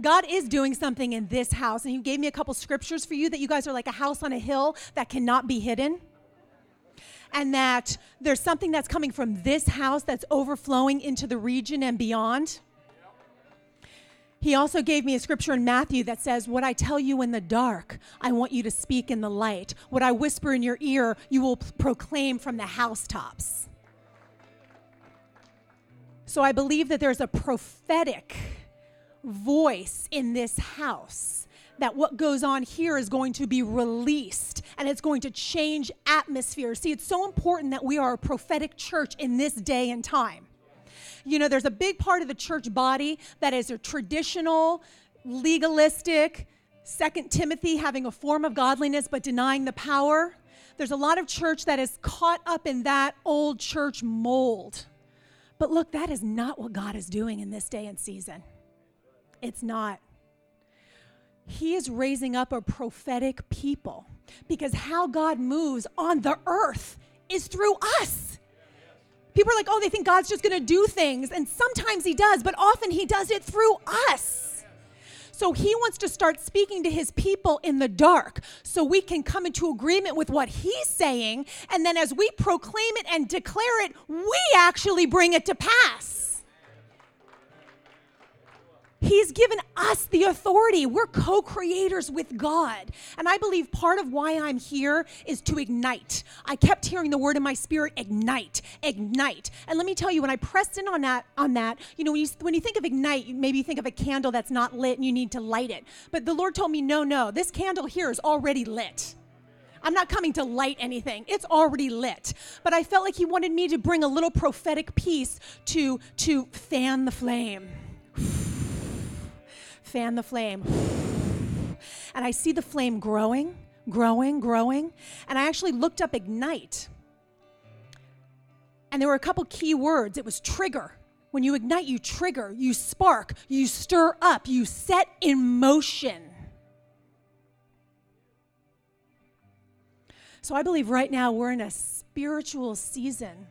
God is doing something in this house. And He gave me a couple scriptures for you that you guys are like a house on a hill that cannot be hidden. And that there's something that's coming from this house that's overflowing into the region and beyond. He also gave me a scripture in Matthew that says, What I tell you in the dark, I want you to speak in the light. What I whisper in your ear, you will proclaim from the housetops. So I believe that there's a prophetic voice in this house that what goes on here is going to be released and it's going to change atmosphere. See, it's so important that we are a prophetic church in this day and time. You know, there's a big part of the church body that is a traditional, legalistic, Second Timothy having a form of godliness but denying the power. There's a lot of church that is caught up in that old church mold. But look, that is not what God is doing in this day and season. It's not. He is raising up a prophetic people because how God moves on the earth is through us. People are like, oh, they think God's just going to do things. And sometimes He does, but often He does it through us. So He wants to start speaking to His people in the dark so we can come into agreement with what He's saying. And then as we proclaim it and declare it, we actually bring it to pass. He's given us the authority. We're co creators with God. And I believe part of why I'm here is to ignite. I kept hearing the word in my spirit ignite, ignite. And let me tell you, when I pressed in on that, on that you know, when you, when you think of ignite, maybe you think of a candle that's not lit and you need to light it. But the Lord told me, no, no, this candle here is already lit. I'm not coming to light anything. It's already lit. But I felt like he wanted me to bring a little prophetic piece to to fan the flame fan the flame. And I see the flame growing, growing, growing. And I actually looked up ignite. And there were a couple key words. It was trigger. When you ignite, you trigger, you spark, you stir up, you set in motion. So I believe right now we're in a spiritual season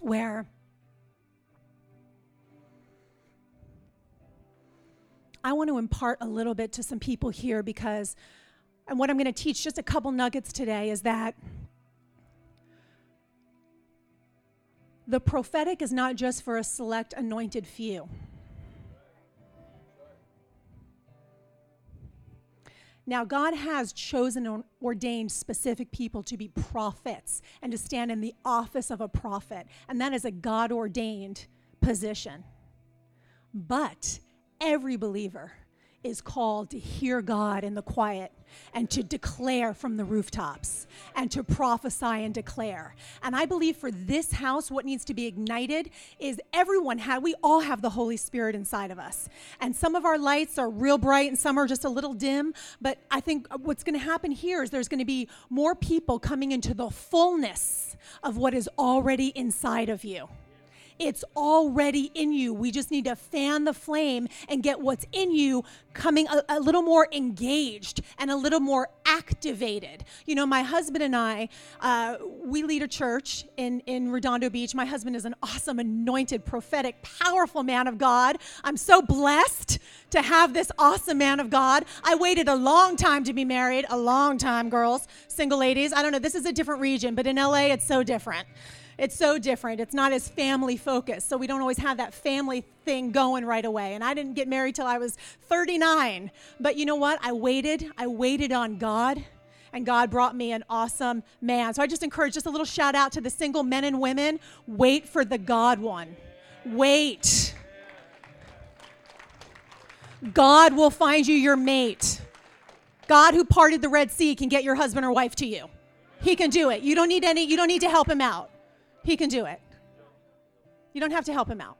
where I want to impart a little bit to some people here because, and what I'm going to teach, just a couple nuggets today, is that the prophetic is not just for a select anointed few. Now, God has chosen and ordained specific people to be prophets and to stand in the office of a prophet, and that is a God ordained position. But every believer is called to hear God in the quiet and to declare from the rooftops and to prophesy and declare. And I believe for this house, what needs to be ignited is everyone had, we all have the Holy Spirit inside of us. And some of our lights are real bright and some are just a little dim. But I think what's going to happen here is there's going to be more people coming into the fullness of what is already inside of you. It's already in you. We just need to fan the flame and get what's in you coming a, a, little more engaged and a little more activated. You know, my husband and I, uh, we lead a church in, in Redondo Beach. My husband is an awesome, anointed, prophetic, powerful man of God. I'm so blessed to have this awesome man of God. I waited a long time to be married, a long time, girls, single ladies. I don't know, this is a different region, but in LA, it's so different. It's so different. It's not as family focused. So we don't always have that family thing going right away. And I didn't get married till I was 39. But you know what? I waited. I waited on God and God brought me an awesome man. So I just encourage just a little shout out to the single men and women. Wait for the God one. Wait. God will find you your mate. God who parted the Red Sea can get your husband or wife to you. He can do it. You don't need any you don't need to help him out. He can do it. You don't have to help him out.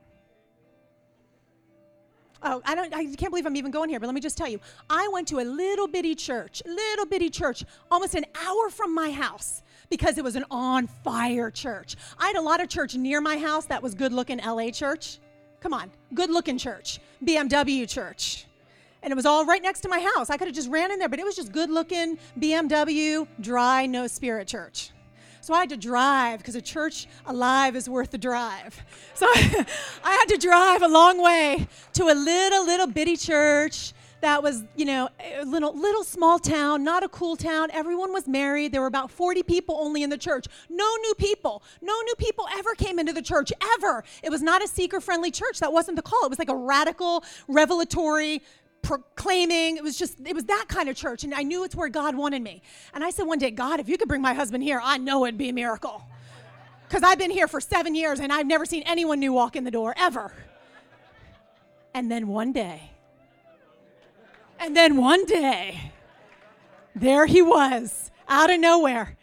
Oh, I don't I can't believe I'm even going here, but let me just tell you. I went to a little bitty church, little bitty church, almost an hour from my house because it was an on fire church. I had a lot of church near my house that was good looking LA church. Come on, good looking church, BMW church. And it was all right next to my house. I could have just ran in there, but it was just good looking BMW, dry, no spirit church. So I had to drive because a church alive is worth the drive. So I, had to drive a long way to a little, little bitty church that was, you know, a little, little small town, not a cool town. Everyone was married. There were about 40 people only in the church. No new people. No new people ever came into the church, ever. It was not a seeker friendly church. That wasn't the call. It was like a radical, revelatory, proclaiming. It was just, it was that kind of church. And I knew it's where God wanted me. And I said one day, God, if you could bring my husband here, I know it'd be a miracle. Because I've been here for seven years and I've never seen anyone new walk in the door, ever. And then one day, and then one day, there he was, out of nowhere.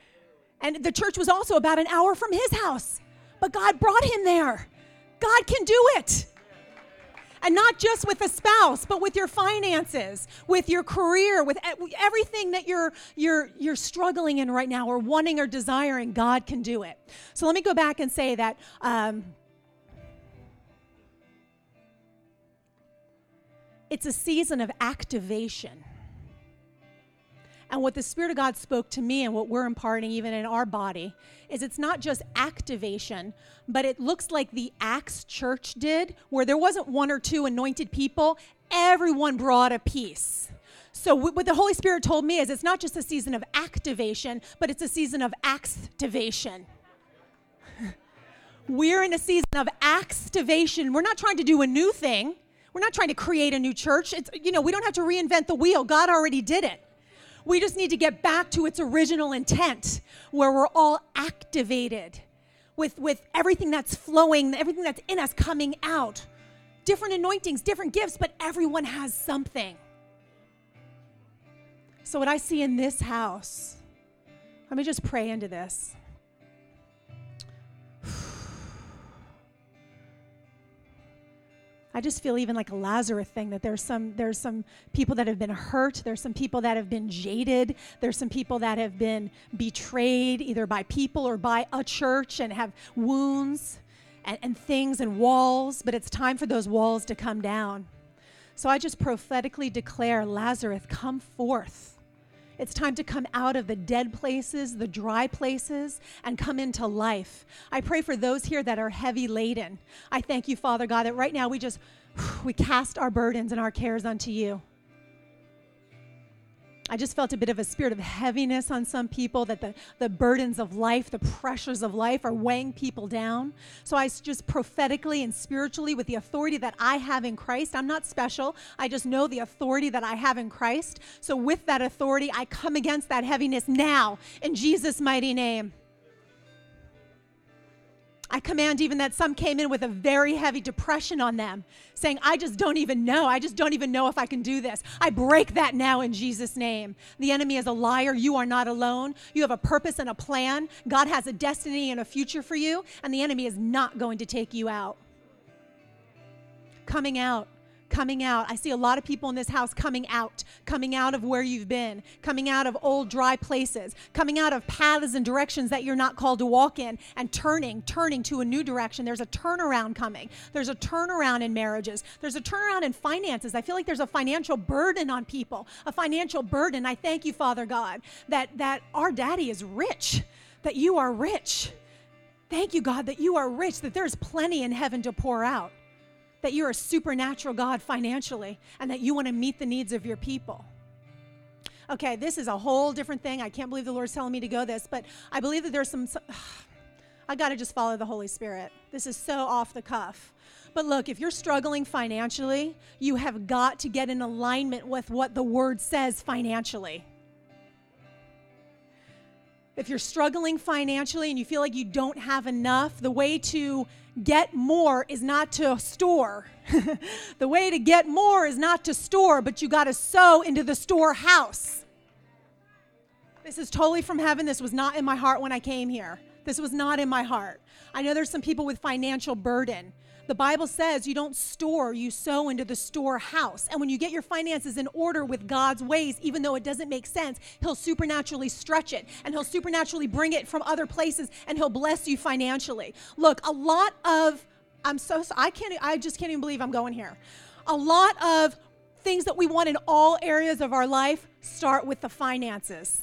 And the church was also about an hour from his house. But God brought him there. God can do it. And not just with a spouse, but with your finances, with your career, with everything that you're, you're, you're struggling in right now or wanting or desiring, God can do it. So let me go back and say that um, it's a season of activation. And what the Spirit of God spoke to me and what we're imparting even in our body is it's not just activation, but it looks like the Acts church did, where there wasn't one or two anointed people, everyone brought a piece. So, what the Holy Spirit told me is it's not just a season of activation, but it's a season of activation. We're in a season of activation. We're not trying to do a new thing. We're not trying to create a new church. It's, you know, we don't have to reinvent the wheel. God already did it. We just need to get back to its original intent where we're all activated with, with everything that's flowing, everything that's in us coming out. Different anointings, different gifts, but everyone has something. So, what I see in this house, let me just pray into this. I just feel even like a Lazarus thing that there's some there's some people that have been hurt, there's some people that have been jaded, there's some people that have been betrayed either by people or by a church and have wounds and, and things and walls, but it's time for those walls to come down. So I just prophetically declare, Lazarus, come forth. It's time to come out of the dead places, the dry places, and come into life. I pray for those here that are heavy laden. I thank you, Father God, that right now we just we cast our burdens and our cares unto you. I just felt a bit of a spirit of heaviness on some people that the, the burdens of life, the pressures of life are weighing people down. So I just prophetically and spiritually, with the authority that I have in Christ, I'm not special. I just know the authority that I have in Christ. So with that authority, I come against that heaviness now in Jesus' mighty name. I command even that some came in with a very heavy depression on them, saying, I just don't even know. I just don't even know if I can do this. I break that now in Jesus' name. The enemy is a liar. You are not alone. You have a purpose and a plan. God has a destiny and a future for you, and the enemy is not going to take you out. Coming out coming out. I see a lot of people in this house coming out, coming out of where you've been, coming out of old dry places, coming out of paths and directions that you're not called to walk in, and turning, turning to a new direction. There's a turnaround coming. There's a turnaround in marriages. There's a turnaround in finances. I feel like there's a financial burden on people, a financial burden. I thank you, Father God, that, that our daddy is rich, that you are rich. Thank you, God, that you are rich, that there's plenty in heaven to pour out that you're a supernatural God financially and that you want to meet the needs of your people. Okay, this is a whole different thing. I can't believe the Lord's telling me to go this, but I believe that there's some. I got to just follow the Holy Spirit. This is so off the cuff. But look, if you're struggling financially, you have got to get in alignment with what the word says financially. If you're struggling financially and you feel like you don't have enough, the way to get more is not to store. the way to get more is not to store, but you got to sow into the storehouse. This is totally from heaven. This was not in my heart when I came here. This was not in my heart. I know there's some people with financial burden. The Bible says you don't store, you sow into the storehouse. And when you get your finances in order with God's ways, even though it doesn't make sense, He'll supernaturally stretch it and He'll supernaturally bring it from other places and He'll bless you financially. Look, a lot of, I'm so, I can't, I just can't even believe I'm going here. A lot of things that we want in all areas of our life start with the finances.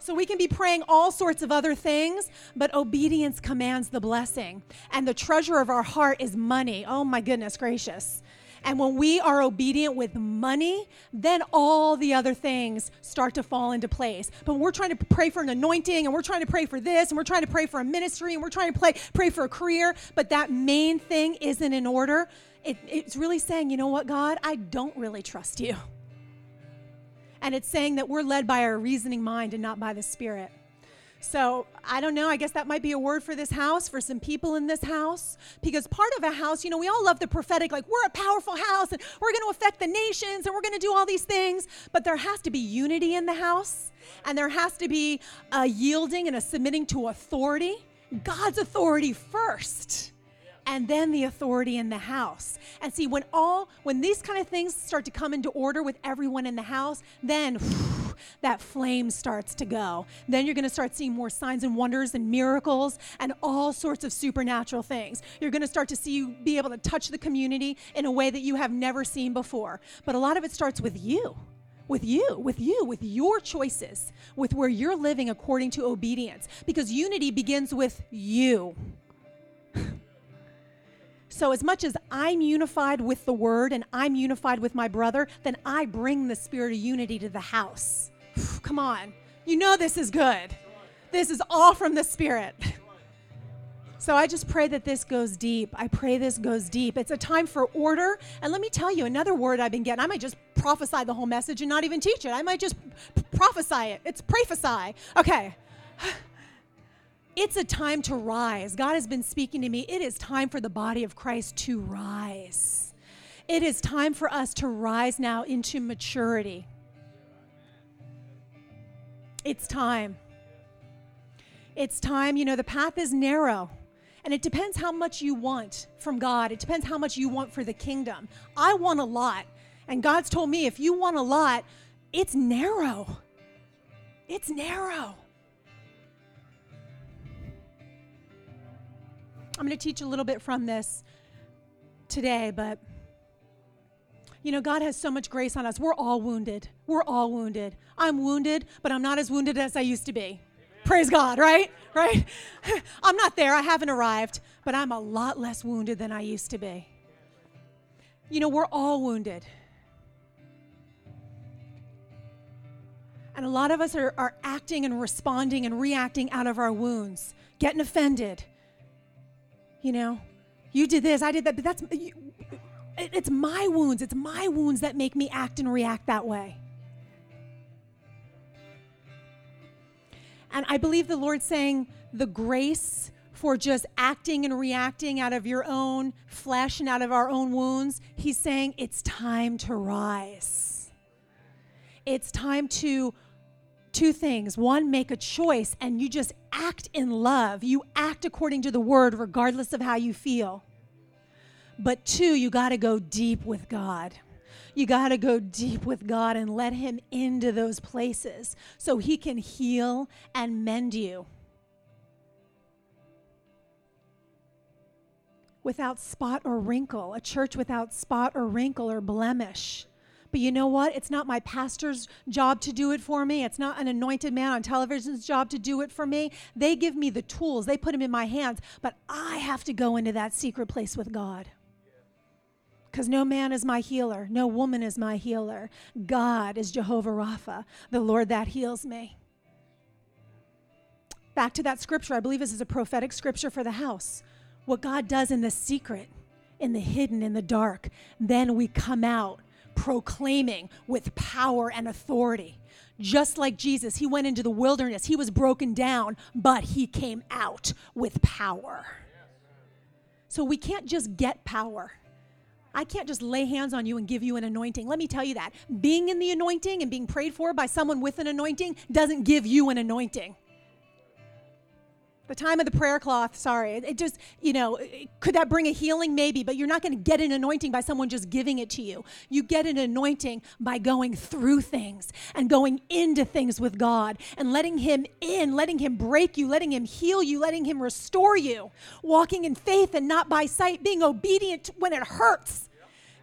So we can be praying all sorts of other things, but obedience commands the blessing. And the treasure of our heart is money. Oh my goodness gracious. And when we are obedient with money, then all the other things start to fall into place. But we're trying to pray for an anointing and we're trying to pray for this and we're trying to pray for a ministry and we're trying to pray, pray for a career, but that main thing isn't in order. It, it's really saying, you know what, God, I don't really trust you. And it's saying that we're led by our reasoning mind and not by the Spirit. So I don't know. I guess that might be a word for this house, for some people in this house. Because part of a house, you know, we all love the prophetic, like we're a powerful house and we're going to affect the nations and we're going to do all these things. But there has to be unity in the house and there has to be a yielding and a submitting to authority, God's authority first and then the authority in the house. And see, when all when these kind of things start to come into order with everyone in the house, then whew, that flame starts to go. Then you're going to start seeing more signs and wonders and miracles and all sorts of supernatural things. You're going to start to see you be able to touch the community in a way that you have never seen before. But a lot of it starts with you with you, with you, with your choices, with where you're living according to obedience. Because unity begins with you. So, as much as I'm unified with the word and I'm unified with my brother, then I bring the spirit of unity to the house. Come on. You know this is good. This is all from the spirit. So I just pray that this goes deep. I pray this goes deep. It's a time for order. And let me tell you another word I've been getting. I might just prophesy the whole message and not even teach it. I might just p- prophesy it. It's prophesy. Okay. It's a time to rise. God has been speaking to me. It is time for the body of Christ to rise. It is time for us to rise now into maturity. It's time. It's time. You know, the path is narrow. And it depends how much you want from God. It depends how much you want for the kingdom. I want a lot. And God's told me if you want a lot, it's narrow. It's narrow. I'm going to teach a little bit from this today, but you know, God has so much grace on us. We're all wounded. We're all wounded. I'm wounded, but I'm not as wounded as I used to be. Amen. Praise God, right? Right? I'm not there. I haven't arrived, but I'm a lot less wounded than I used to be. You know, we're all wounded. And a lot of us are, are acting and responding and reacting out of our wounds, getting offended, you know, you did this, I did that, but that's, it's my wounds. It's my wounds that make me act and react that way. And I believe the Lord saying the grace for just acting and reacting out of your own flesh and out of our own wounds, He's saying it's time to rise. It's time to two things. One, make a choice and you just act in love. You act according to the word, regardless of how you feel. But two, you got to go deep with God. You got to go deep with God and let Him into those places so He can heal and mend you. Without spot or wrinkle, a church without spot or wrinkle or blemish. But you know what? It's not my pastor's job to do it for me. It's not an anointed man on television's job to do it for me. They give me the tools, they put them in my hands, but I have to go into that secret place with God. Because no man is my healer, no woman is my healer. God is Jehovah Rapha, the Lord that heals me. Back to that scripture, I believe this is a prophetic scripture for the house. What God does in the secret, in the hidden, in the dark, then we come out proclaiming with power and authority. Just like Jesus, he went into the wilderness, he was broken down, but he came out with power. So we can't just get power. I can't just lay hands on you and give you an anointing. Let me tell you that. Being in the anointing and being prayed for by someone with an anointing doesn't give you an anointing. The time of the prayer cloth, sorry. It, just, you know, could that bring a healing? Maybe, but you're not going to get an anointing by someone just giving it to you. You get an anointing by going through things and going into things with God and letting Him in, letting Him break you, letting Him heal you, letting Him restore you, walking in faith and not by sight, being obedient when it hurts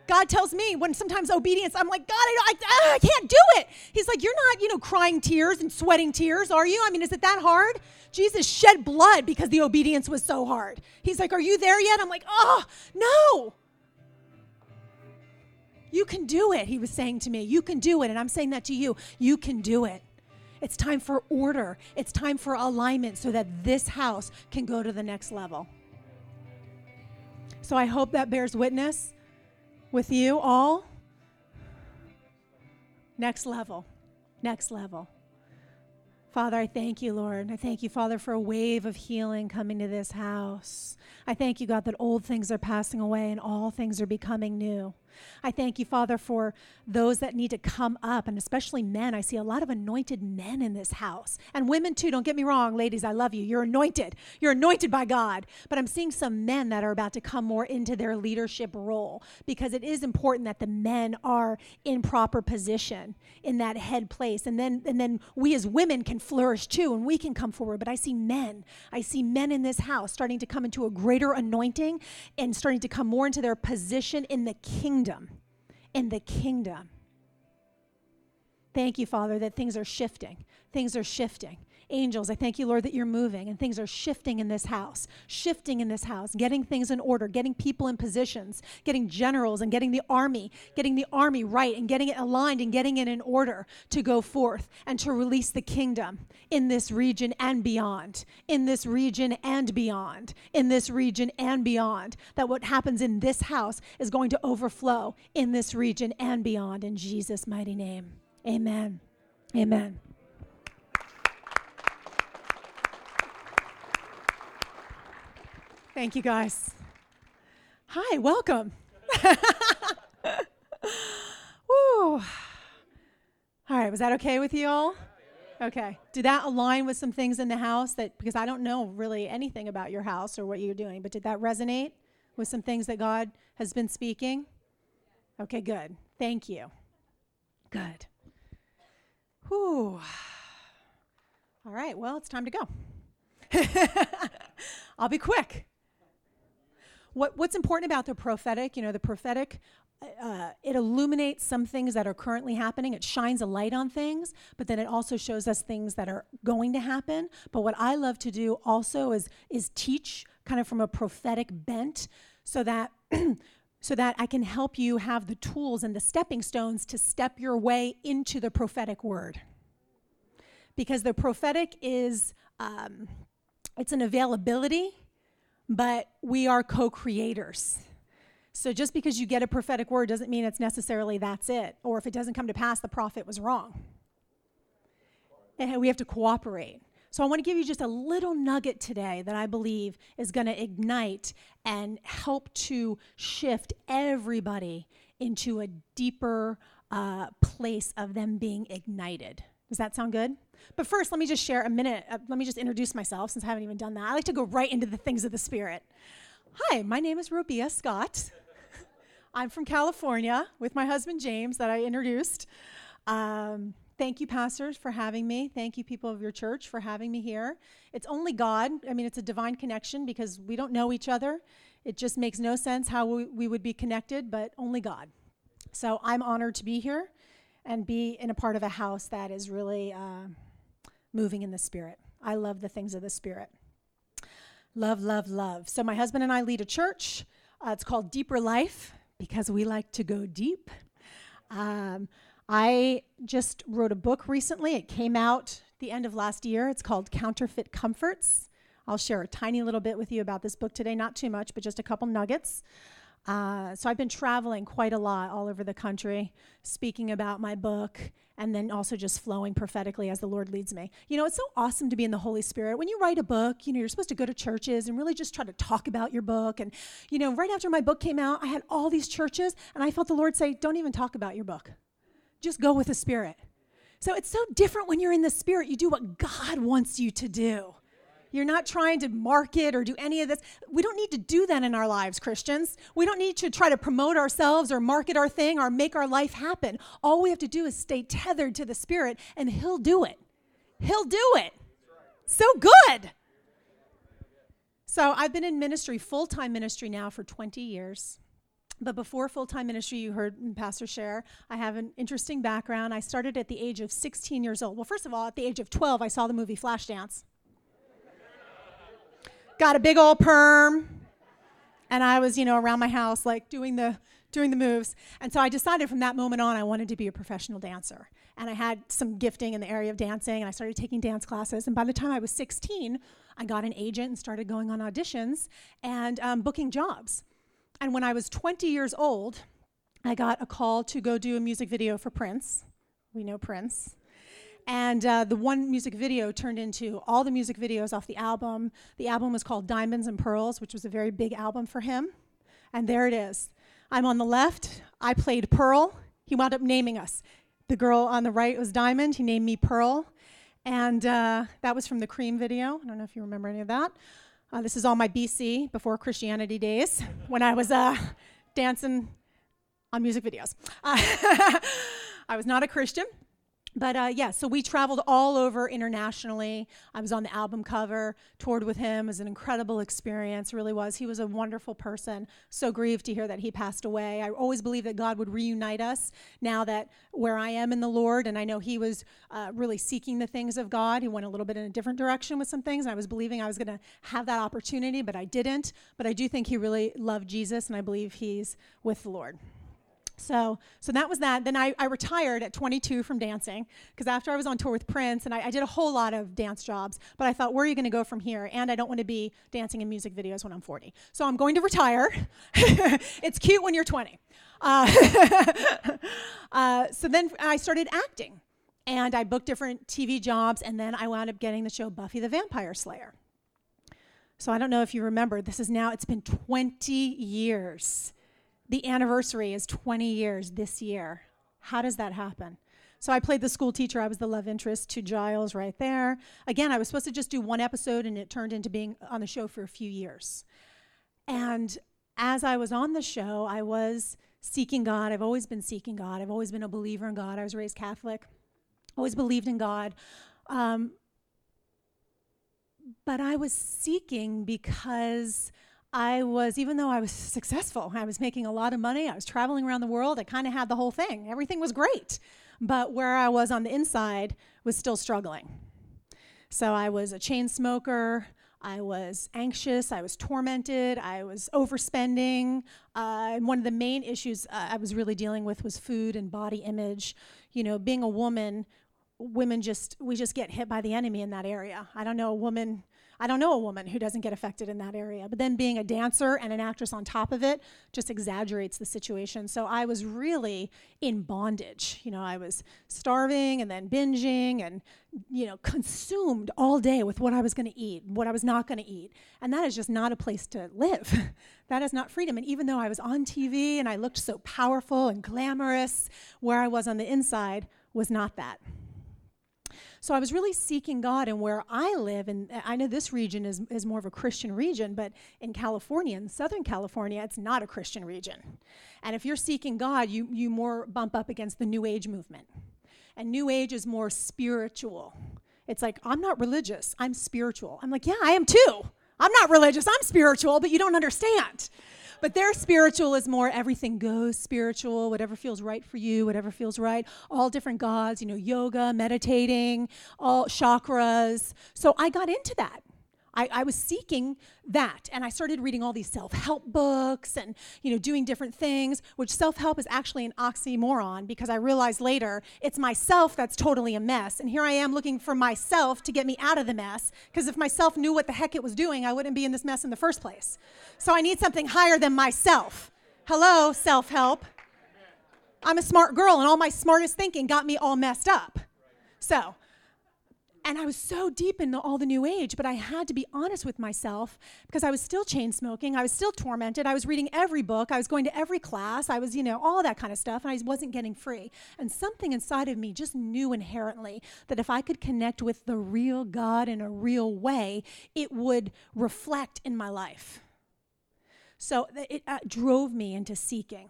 God tells me when sometimes obedience, I'm like, God, I, I, I can't do it. He's like, You're not, you know, crying tears and sweating tears, are you? I mean, is it that hard? Jesus shed blood because the obedience was so hard. He's like, Are you there yet? I'm like, Oh, no. You can do it, he was saying to me. You can do it. And I'm saying that to you. You can do it. It's time for order, it's time for alignment so that this house can go to the next level. So I hope that bears witness with you all. Next level. Next level. Father, I thank you, Lord. I thank you, Father, for a wave of healing coming to this house. I thank you, God, that old things are passing away and all things are becoming new. I thank you, Father, for those that need to come up, and especially men. I see a lot of anointed men in this house, and women too. Don't get me wrong, ladies, I love you. You're anointed. You're anointed by God. But I'm seeing some men that are about to come more into their leadership role because it is important that the men are in proper position in that head place. And then, and then we as women can flourish too, and we can come forward. But I see men. I see men in this house starting to come into a greater anointing and starting to come more into their position in the kingdom kingdom. In the kingdom. Thank you, Father, that things are shifting. Things are shifting angels, I thank you, Lord, that you're moving and things are shifting in this house, shifting in this house, getting things in order, getting people in positions, getting generals and getting the army, getting the army right and getting it aligned and getting it in order to go forth and to release the kingdom in this region and beyond, in this region and beyond, in this region and beyond. That what happens in this house is going to overflow in this region and beyond. In Jesus' mighty name. Amen. Amen. Thank you, guys. Hi, welcome. Woo. All right, was that okay with you all? Okay. Did that align with some things in the house that, because I don't know really anything about your house or what you're doing, but did that resonate with some things that God has been speaking? Okay, good. Thank you. Good. Whew. All right, well, it's time to go. I'll be quick what, what's important about the prophetic, you know, the prophetic, uh, it illuminates some things that are currently happening. It shines a light on things, but then it also shows us things that are going to happen. But what I love to do also is is teach kind of from a prophetic bent, so that. so that I can help you have the tools and the stepping stones to step your way into the prophetic word. Because the prophetic is, um, it's an availability, but we are co creators. So just because you get a prophetic word doesn't mean it's necessarily that's it. Or if it doesn't come to pass, the prophet was wrong. And we have to cooperate. So I want to give you just a little nugget today that I believe is going to ignite and help to shift everybody into a deeper uh, place of them being ignited. Does that sound good? But first, let me just share a minute. Uh, let me just introduce myself since I haven't even done that. I like to go right into the things of the Spirit. Hi, my name is Robia Scott. I'm from California with my husband James, that I introduced. Um, thank you, pastors, for having me. Thank you, people of your church, for having me here. It's only God. I mean, it's a divine connection because we don't know each other. It just makes no sense how we, we would be connected, but only God. So I'm honored to be here and be in a part of a house that is really uh, moving in the Spirit. I love the things of the Spirit. Love, love, love. So, my husband and I lead a church. Uh, it's called Deeper Life because we like to go deep. Um, I just wrote a book recently. It came out the end of last year. It's called Counterfeit Comforts. I'll share a tiny little bit with you about this book today, not too much, but just a couple nuggets. Uh, so I've been traveling quite a lot all over the country, speaking about my book, and then also just flowing prophetically as the Lord leads me. You know, it's so awesome to be in the Holy Spirit. When you write a book, you know, you're supposed to go to churches and really just try to talk about your book. And, you know, right after my book came out, I had all these churches, and I felt the Lord say, Don't even talk about your book, just go with the Spirit. So it's so different when you're in the Spirit. You do what God wants you to do. You're not trying to market or do any of this. We don't need to do that in our lives, Christians. We don't need to try to promote ourselves or market our thing or make our life happen. All we have to do is stay tethered to the Spirit, and He'll do it. He'll do it. So good. So I've been in ministry, full time ministry now for 20 years. But before full time ministry, you heard Pastor share, I have an interesting background. I started at the age of 16 years old. Well, first of all, at the age of 12, I saw the movie Flashdance. Got a big old perm, and I was, you know, around my house, like doing the doing the moves. And so I decided from that moment on I wanted to be a professional dancer. And I had some gifting in the area of dancing, and I started taking dance classes. And by the time I was 16, I got an agent and started going on auditions and um, booking jobs. And when I was 20 years old, I got a call to go do a music video for Prince. We know Prince. And uh, the one music video turned into all the music videos off the album. The album was called Diamonds and Pearls, which was a very big album for him. And there it is. I'm on the left. I played Pearl. He wound up naming us. The girl on the right was Diamond. He named me Pearl. And uh, that was from the Cream video. I don't know if you remember any of that. Uh, this is all my BC, before Christianity days, when I was uh, dancing on music videos. I was not a Christian, but uh, yeah, so we traveled all over internationally. I was on the album cover, toured with him. It was an incredible experience, really was. He was a wonderful person. So grieved to hear that he passed away. I always believed that God would reunite us now that where I am in the Lord, and I know he was uh, really seeking the things of God. He went a little bit in a different direction with some things, and I was believing I was going to have that opportunity, but I didn't. But I do think he really loved Jesus, and I believe he's with the Lord. So, so that was that. Then I, I retired at 22 from dancing because after I was on tour with Prince and I, I, did a whole lot of dance jobs, but I thought, where are you going to go from here? And I don't want to be dancing in music videos when I'm 40. So I'm going to retire. it's cute when you're 20. Uh, uh, so then I started acting and I booked different TV jobs and then I wound up getting the show Buffy the Vampire Slayer. So I don't know if you remember, this is now, it's been 20 years the anniversary is 20 years this year. How does that happen? So I played the school teacher. I was the love interest to Giles right there. Again, I was supposed to just do one episode, and it turned into being on the show for a few years. And as I was on the show, I was seeking God. I've always been seeking God. I've always been a believer in God. I was raised Catholic, always believed in God. Um, but I was seeking because I was, even though I was successful, I was making a lot of money, I was traveling around the world, I kind of had the whole thing. Everything was great. But where I was on the inside was still struggling. So I was a chain smoker. I was anxious. I was tormented. I was overspending. Uh, one of the main issues uh, I was really dealing with was food and body image. You know, being a woman, women just, we just get hit by the enemy in that area. I don't know a woman I don't know a woman who doesn't get affected in that area. But then being a dancer and an actress on top of it just exaggerates the situation. So I was really in bondage. You know, I was starving and then binging and, you know, consumed all day with what I was going to eat, what I was not going to eat. And that is just not a place to live. that is not freedom. And even though I was on TV and I looked so powerful and glamorous, where I was on the inside was not that. So I was really seeking God, and where I live, and I know this region is, is more of a Christian region, but in California, in Southern California, it's not a Christian region. And if you're seeking God, you, you more bump up against the New Age movement. And New Age is more spiritual. It's like, I'm not religious, I'm spiritual. I'm like, yeah, I am too. I'm not religious, I'm spiritual, but you don't understand. But their spiritual is more everything goes spiritual, whatever feels right for you, whatever feels right. All different gods, you know, yoga, meditating, all chakras. So I got into that. I, I was seeking that and I started reading all these self-help books and you know doing different things, which self-help is actually an oxymoron because I realized later it's myself that's totally a mess. And here I am looking for myself to get me out of the mess. Because if myself knew what the heck it was doing, I wouldn't be in this mess in the first place. So I need something higher than myself. Hello, self-help. I'm a smart girl, and all my smartest thinking got me all messed up. So and I was so deep into all the new age, but I had to be honest with myself because I was still chain smoking. I was still tormented. I was reading every book. I was going to every class. I was, you know, all that kind of stuff, and I wasn't getting free. And something inside of me just knew inherently that if I could connect with the real God in a real way, it would reflect in my life. So it uh, drove me into seeking.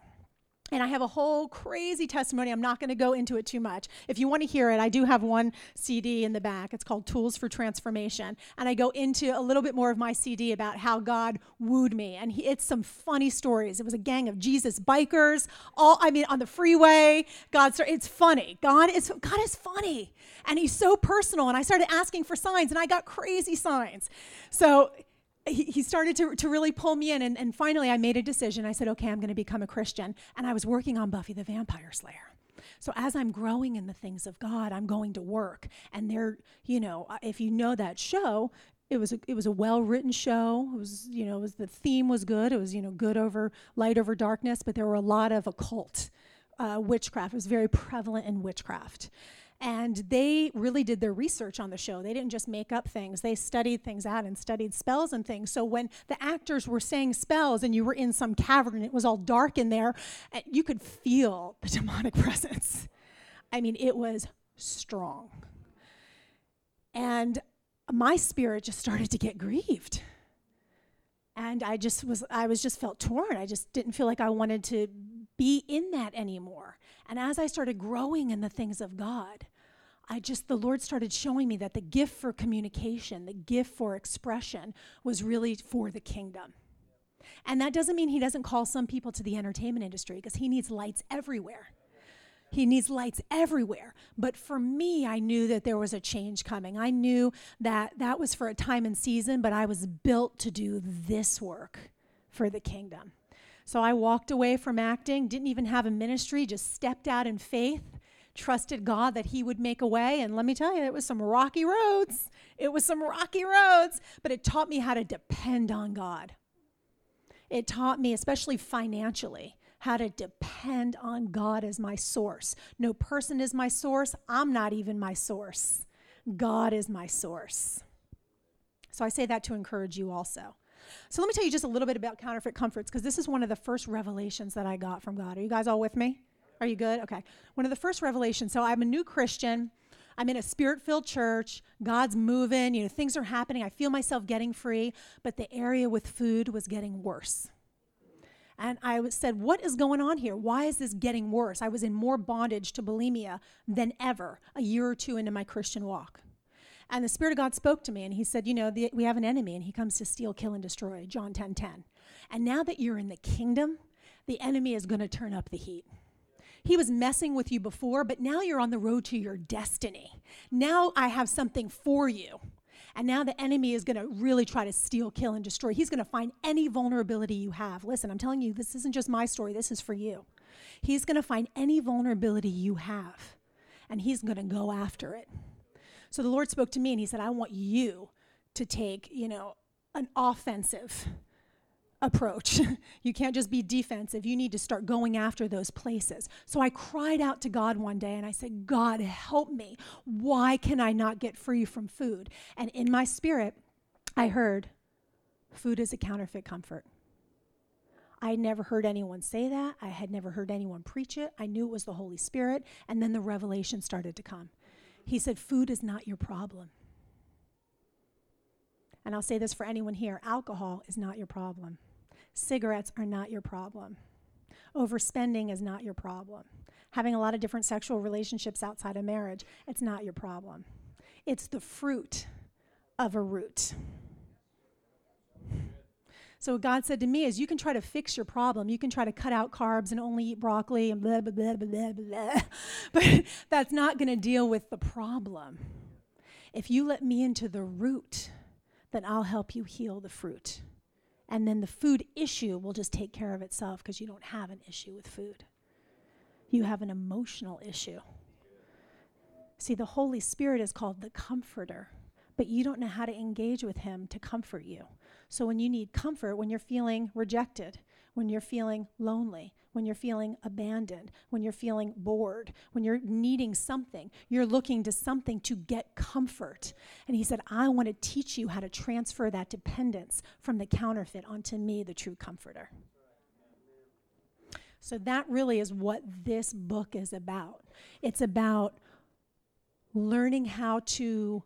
And I have a whole crazy testimony. I'm not going to go into it too much. If you want to hear it, I do have one CD in the back. It's called Tools for Transformation. And I go into a little bit more of my CD about how God wooed me. And he, it's some funny stories. It was a gang of Jesus bikers, all, I mean, on the freeway. God, it's funny. God is, God is funny. And he's so personal. And I started asking for signs, and I got crazy signs. So he, he started to, to really pull me in. And, and finally, I made a decision. I said, okay, I'm going to become a Christian. And I was working on Buffy the Vampire Slayer. So as I'm growing in the things of God, I'm going to work. And there, you know, uh, if you know that show, it was a, it was a well written show. It was you know was the theme was good. It was you know good over light over darkness, but there were a lot of occult uh, witchcraft. It was very prevalent in witchcraft, and they really did their research on the show. They didn't just make up things, they studied things out and studied spells and things. So when the actors were saying spells and you were in some cavern and it was all dark in there, eh, you could feel the demonic presence. I mean, it was strong. And my spirit just started to get grieved and i just was i was just felt torn i just didn't feel like i wanted to be in that anymore and as I started growing in the things of God, I just, the Lord started showing me that the gift for communication, the gift for expression was really for the kingdom. And that doesn't mean He doesn't call some people to the entertainment industry because He needs lights everywhere. He needs lights everywhere. But for me, I knew that there was a change coming. I knew that that was for a time and season, but I was built to do this work for the kingdom. So I walked away from acting, didn't even have a ministry, just stepped out in faith, trusted God that He would make a way. And let me tell you, it was some rocky roads. It was some rocky roads, but it taught me how to depend on God. It taught me, especially financially, how to depend on God as my source. No person is my source. I'm not even my source. God is my source. So I say that to encourage you also. So let me tell you just a little bit about counterfeit comforts because this is one of the first revelations that I got from God. Are you guys all with me? Are you good? Okay. One of the first revelations. So I'm a new Christian. I'm in a spirit filled church. God's moving. You know, things are happening. I feel myself getting free. But the area with food was getting worse. And I said, What is going on here? Why is this getting worse? I was in more bondage to bulimia than ever a year or two into my Christian walk. And the Spirit of God spoke to me and he said, You know, the, we have an enemy and he comes to steal, kill, and destroy. John 10 10. And now that you're in the kingdom, the enemy is going to turn up the heat. He was messing with you before, but now you're on the road to your destiny. Now I have something for you. And now the enemy is going to really try to steal, kill, and destroy. He's going to find any vulnerability you have. Listen, I'm telling you, this isn't just my story, this is for you. He's going to find any vulnerability you have, and he's going to go after it. So the Lord spoke to me and he said, I want you to take, you know, an offensive approach. you can't just be defensive. You need to start going after those places. So I cried out to God one day and I said, God, help me. Why can I not get free from food? And in my spirit, I heard, food is a counterfeit comfort. I had never heard anyone say that. I had never heard anyone preach it. I knew it was the Holy Spirit. And then the revelation started to come. He said, Food is not your problem. And I'll say this for anyone here alcohol is not your problem. Cigarettes are not your problem. Overspending is not your problem. Having a lot of different sexual relationships outside of marriage, it's not your problem. It's the fruit of a root. So God said to me is you can try to fix your problem. You can try to cut out carbs and only eat broccoli and blah, blah, blah, blah, blah, blah. But that's not going to deal with the problem. If you let me into the root, then I'll help you heal the fruit. And then the food issue will just take care of itself because you don't have an issue with food. You have an emotional issue. See, the Holy Spirit is called the comforter, but you don't know how to engage with him to comfort you. So when you need comfort, when you're feeling rejected, when you're feeling lonely, when you're feeling abandoned, when you're feeling bored, when you're needing something, you're looking to something to get comfort. And he said, I want to teach you how to transfer that dependence from the counterfeit onto me, the true comforter. So that really is what this book is about. It's about learning how to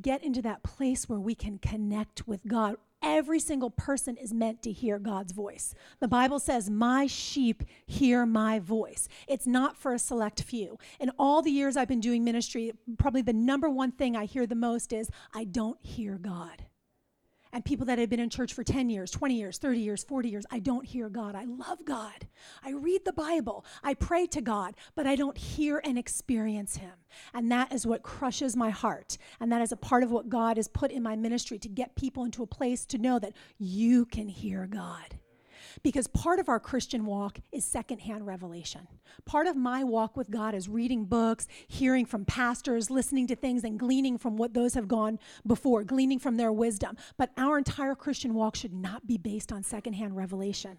get into that place where we can connect with God Every single person is meant to hear God's voice. The Bible says, My sheep hear my voice. It's not for a select few. In all the years I've been doing ministry, probably the number one thing I hear the most is, I don't hear God and people that have been in church for 10 years, 20 years, 30 years, 40 years, I don't hear God. I love God. I read the Bible. I pray to God, but I don't hear and experience Him. And that is what crushes my heart. And that is a part of what God has put in my ministry to get people into a place to know that you can hear God because part of our Christian walk is secondhand revelation. Part of my walk with God is reading books, hearing from pastors, listening to things, and gleaning from what those have gone before, gleaning from their wisdom. But our entire Christian walk should not be based on secondhand revelation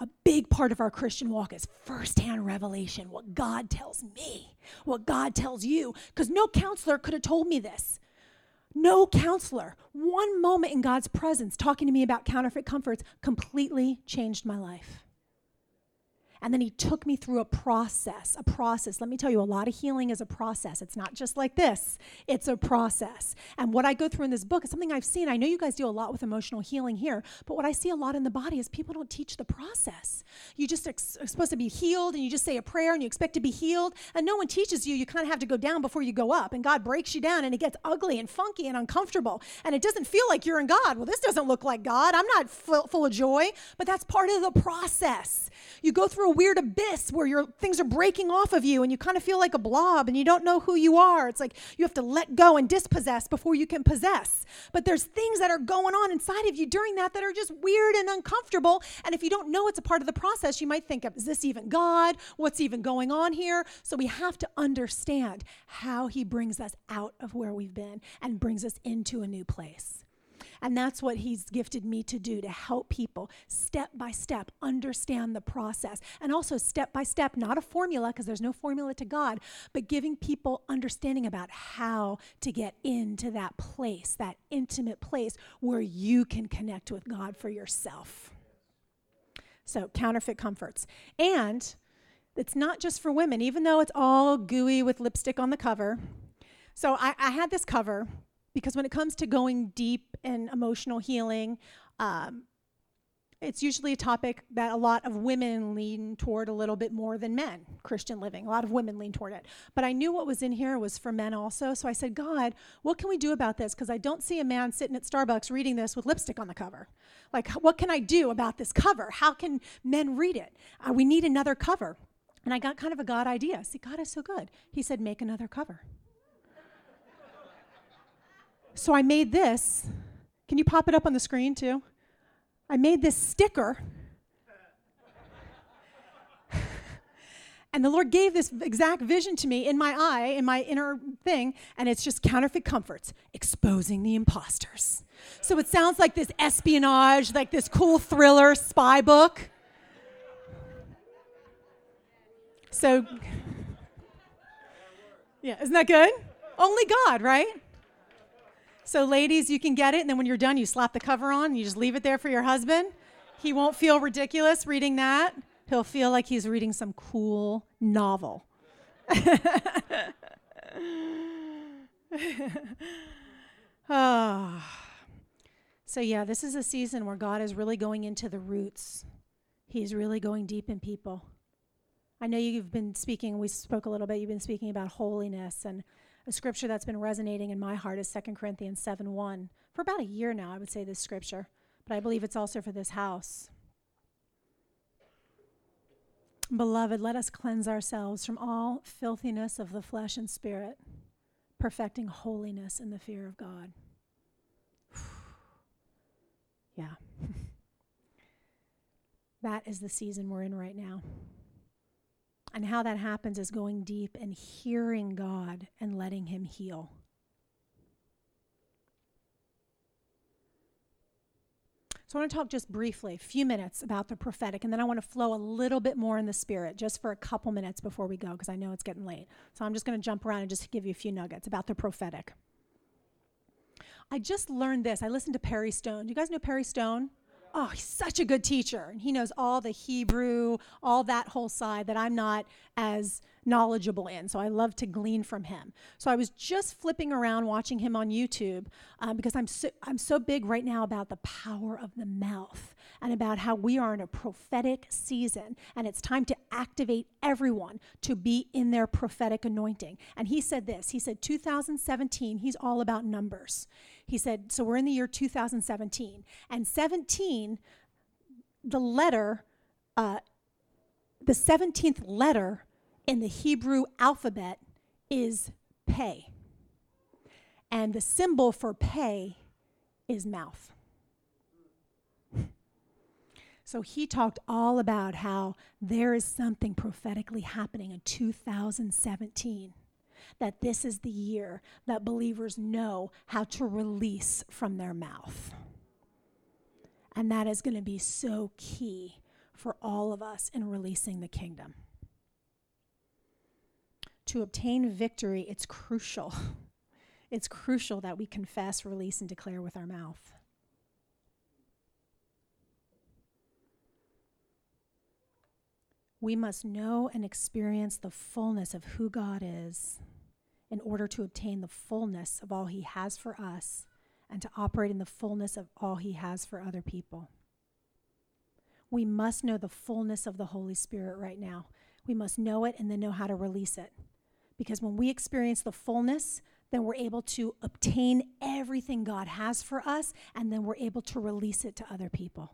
a big part of our Christian walk is firsthand revelation, what God tells me, what God tells you, because no counselor could have told me this. No counselor, one moment in God's presence talking to me about counterfeit comforts completely changed my life. And then he took me through a process, a process. Let me tell you, a lot of healing is a process. It's not just like this, it's a process. And what I go through in this book is something I've seen. I know you guys do a lot with emotional healing here, but what I see a lot in the body is people don't teach the process. You just ex- are supposed to be healed and you just say a prayer and you expect to be healed. And no one teaches you, you kind of have to go down before you go up. And God breaks you down and it gets ugly and funky and uncomfortable. And it doesn't feel like you're in God. Well, this doesn't look like God. I'm not full, full of joy, but that's part of the process. You go through a weird abyss where your things are breaking off of you and you kind of feel like a blob and you don't know who you are. It's like you have to let go and dispossess before you can possess. But there's things that are going on inside of you during that that are just weird and uncomfortable. And if you don't know it's a part of the process, you might think, is this even God? What's even going on here? So we have to understand how He brings us out of where we've been and brings us into a new place. And that's what he's gifted me to do to help people step by step understand the process. And also step by step, not a formula, because there's no formula to God, but giving people understanding about how to get into that place, that intimate place where you can connect with God for yourself. So, counterfeit comforts. And it's not just for women, even though it's all gooey with lipstick on the cover. So, I, I had this cover because when it comes to going deep in emotional healing, um, it's usually a topic that a lot of women lean toward a little bit more than men, Christian living. A lot of women lean toward it. But I knew what was in here was for men also. So I said, God, what can we do about this? Because I don't see a man sitting at Starbucks reading this with lipstick on the cover. Like, what can I do about this cover? How can men read it? Uh, we need another cover. And I got kind of a God idea. See, God is so good. He said, make another cover. So I made this. Can you pop it up on the screen too? I made this sticker. and the Lord gave this exact vision to me in my eye, in my inner thing, and it's just counterfeit comforts, exposing the imposters. So it sounds like this espionage, like this cool thriller spy book. So, yeah, isn't that good? Only God, right? So, ladies, you can get it, and then when you're done, you slap the cover on, and you just leave it there for your husband. He won't feel ridiculous reading that. He'll feel like he's reading some cool novel. oh. So, yeah, this is a season where God is really going into the roots. He's really going deep in people. I know you've been speaking, we spoke a little bit, you've been speaking about holiness and a scripture that's been resonating in my heart is 2 Corinthians 7 1. For about a year now, I would say this scripture, but I believe it's also for this house. Beloved, let us cleanse ourselves from all filthiness of the flesh and spirit, perfecting holiness in the fear of God. yeah. that is the season we're in right now. And how that happens is going deep and hearing God and letting Him heal. So I want to talk just briefly, a few minutes about the prophetic, and then I want to flow a little bit more in the spirit just for a couple minutes before we go, because I know it's getting late. So I'm just going to jump around and just give you a few nuggets about the prophetic. I just learned this. I listened to Perry Stone. Do you guys know Perry Stone? Oh, he's such a good teacher. And he knows all the Hebrew, all that whole side that I'm not as knowledgeable in. So I love to glean from him. So I was just flipping around watching him on YouTube um, because I'm so, I'm so big right now about the power of the mouth and about how we are in a prophetic season and it's time to activate everyone to be in their prophetic anointing. And he said this he said, 2017, he's all about numbers. He said, so we're in the year 2017. And 17, the letter, uh, the 17th letter in the Hebrew alphabet is pay. And the symbol for pay is mouth. So he talked all about how there is something prophetically happening in 2017. That this is the year that believers know how to release from their mouth. And that is going to be so key for all of us in releasing the kingdom to obtain victory, it's crucial. It's crucial that we confess, release, and declare with our mouth. We must know and experience the fullness of who God is in order to obtain the fullness of all He has for us and to operate in the fullness of all He has for other people. We must know the fullness of the Holy Spirit right now. We must know it and then know how to release it. Because when we experience the fullness, then we're able to obtain everything God has for us, and then we're able to release it to other people.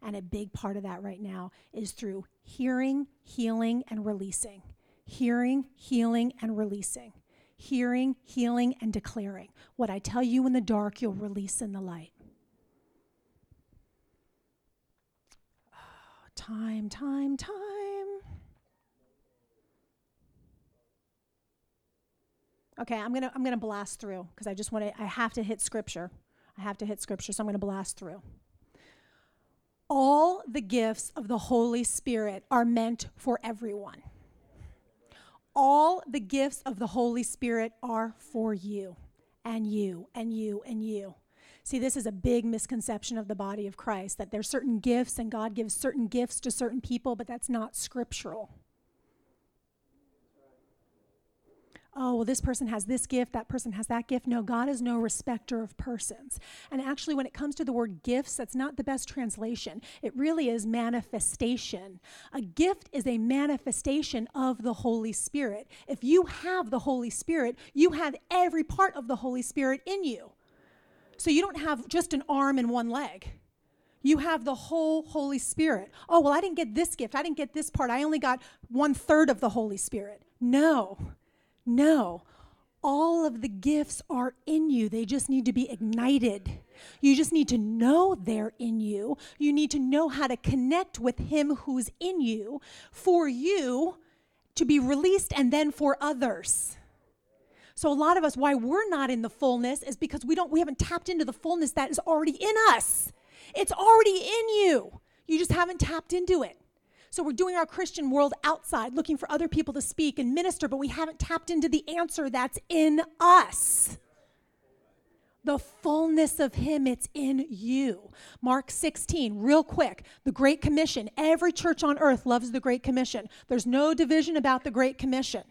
And a big part of that right now is through hearing, healing, and releasing. Hearing, healing, and releasing. Hearing, healing, and declaring. What I tell you in the dark, you'll release in the light. time, time, time. Okay, I'm gonna I'm gonna blast through because I just want to. I have to hit scripture. I have to hit scripture, so I'm gonna blast through. All the gifts of the Holy Spirit are meant for everyone. All the gifts of the Holy Spirit are for you and you and you and you. See, this is a big misconception of the body of Christ that there's certain gifts and God gives certain gifts to certain people, but that's not scriptural. Oh, well, this person has this gift, that person has that gift. No, God is no respecter of persons. And actually, when it comes to the word gifts, that's not the best translation. It really is manifestation. A gift is a manifestation of the Holy Spirit. If you have the Holy Spirit, you have every part of the Holy Spirit in you. So you don't have just an arm and one leg. You have the whole Holy Spirit. Oh, well, I didn't get this gift. I didn't get this part. I only got one third of the Holy Spirit. No. No, all of the gifts are in you. They just need to be ignited. You just need to know they're in you. You need to know how to connect with Him who's in you for you to be released and then for others. So a lot of us why we're not in the fullness is because we don't we haven't tapped into the fullness that is already in us. It's already in you. You just haven't tapped into it. So we're doing our Christian world outside, looking for other people to speak and minister, but we haven't tapped into the answer that's in us. The fullness of Him, it's in you. Mark 16, real quick. The Great Commission. Every church on earth loves the Great Commission. There's no division about the Great Commission.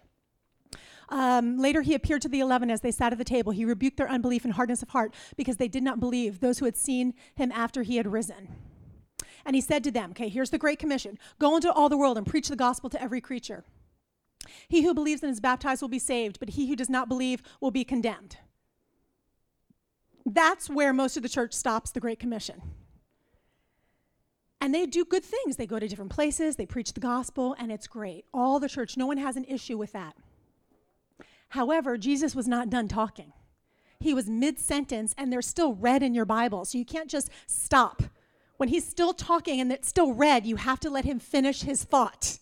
Um, later, he appeared to the eleven as they sat at the table. He rebuked their unbelief and hardness of heart because they did not believe those who had seen him after he had risen. And he said to them, Okay, here's the Great Commission go into all the world and preach the gospel to every creature. He who believes and is baptized will be saved, but he who does not believe will be condemned. That's where most of the church stops the Great Commission. And they do good things. They go to different places, they preach the gospel, and it's great. All the church, no one has an issue with that. However, Jesus was not done talking. He was mid sentence, and they're still red in your Bible. So you can't just stop when he's still talking and it's still red, you have to let him finish his thought.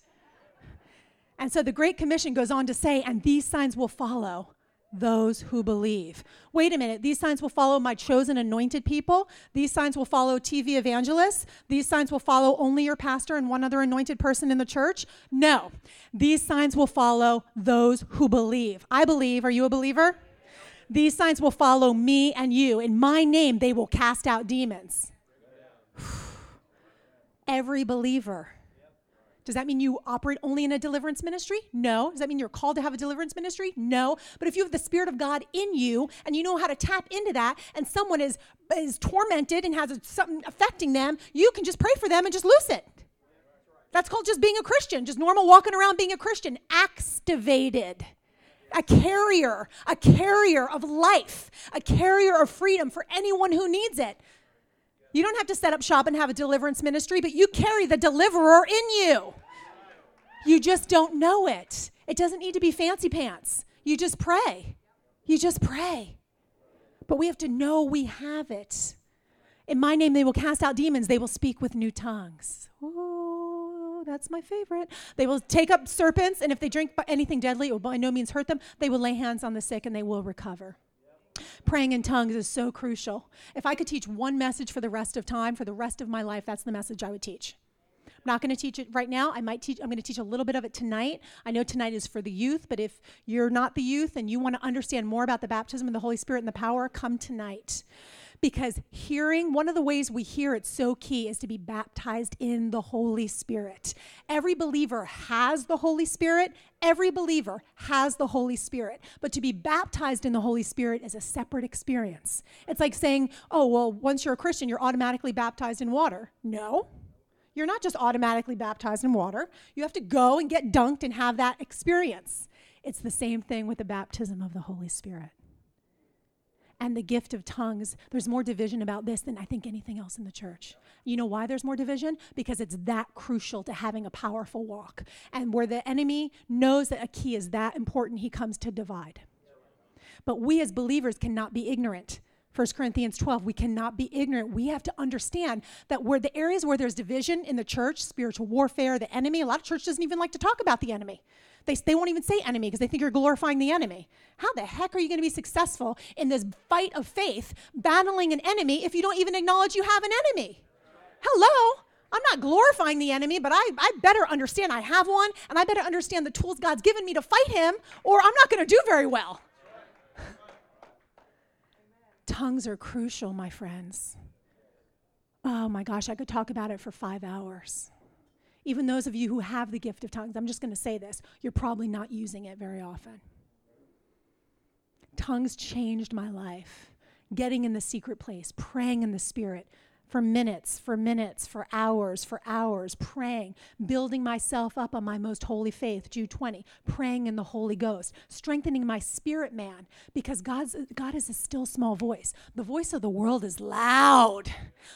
And so the Great Commission goes on to say, and these signs will follow those who believe. Wait a minute, these signs will follow my chosen anointed people. These signs will follow TV evangelists. These signs will follow only your pastor and one other anointed person in the church. No, these signs will follow those who believe. I believe. Are you a believer? These signs will follow me and you. In my name, they will cast out demons every believer. Does that mean you operate only in a deliverance ministry? No. Does that mean you're called to have a deliverance ministry? No. But if you have the Spirit of God in you and you know how to tap into that, and someone is is tormented and has something affecting them, you can just pray for them and just loose it. That's called just being a Christian, just normal walking around being a Christian, activated. A carrier, a carrier of life, a carrier of freedom for anyone who needs it. You don't have to set up shop and have a deliverance ministry, but you carry the deliverer in you. You just don't know it. It doesn't need to be fancy pants. You just pray. You just pray. But we have to know we have it. In my name, they will cast out demons. They will speak with new tongues. Oh, that's my favorite. They will take up serpents, and if they drink anything deadly, it will by no means hurt them. They will lay hands on the sick and they will recover. Praying in tongues is so crucial. If I could teach one message for the rest of time, for the rest of my life, that's the message I would teach. I'm not going to teach it right now. I might teach I'm going to teach a little bit of it tonight. I know tonight is for the youth, but if you're not the youth and you want to understand more about the baptism of the Holy Spirit and the power, come tonight because hearing, one of the ways we hear it's so key is to be baptized in the Holy Spirit. Every believer has the Holy Spirit. Every believer has the Holy Spirit. But to be baptized in the Holy Spirit is a separate experience. It's like saying, oh, well, once you're a Christian, you're automatically baptized in water. No. You're not just automatically baptized in water. You have to go and get dunked and have that experience. It's the same thing with the baptism of the Holy Spirit and the gift of tongues, there's more division about this than I think anything else in the church. You know why there's more division? Because it's that crucial to having a powerful walk. And where the enemy knows that a key is that important, he comes to divide. But we as believers cannot be ignorant. 1 Corinthians 12, we cannot be ignorant. We have to understand that where the areas where there's division in the church, spiritual warfare, the enemy, a lot of church doesn't even like to talk about the enemy. They, they won't even say enemy because they think you're glorifying the enemy. How the heck are you going to be successful in this fight of faith, battling an enemy, if you don't even acknowledge you have an enemy? Hello? I'm not glorifying the enemy, but I, I better understand I have one, and I better understand the tools God's given me to fight him, or I'm not going to do very well. Tongues are crucial, my friends. Oh my gosh, I could talk about it for five hours even those of you who have the gift of tongues, I'm just going to say this, you're probably not using it very often. Tongues changed my life. Getting in the secret place, praying in the Spirit, for minutes, for minutes, for hours, for hours, praying, building myself up on my most holy faith, Jude 20, praying in the Holy Ghost, strengthening my spirit man, because God's, God is a still small voice. The voice of the world is loud.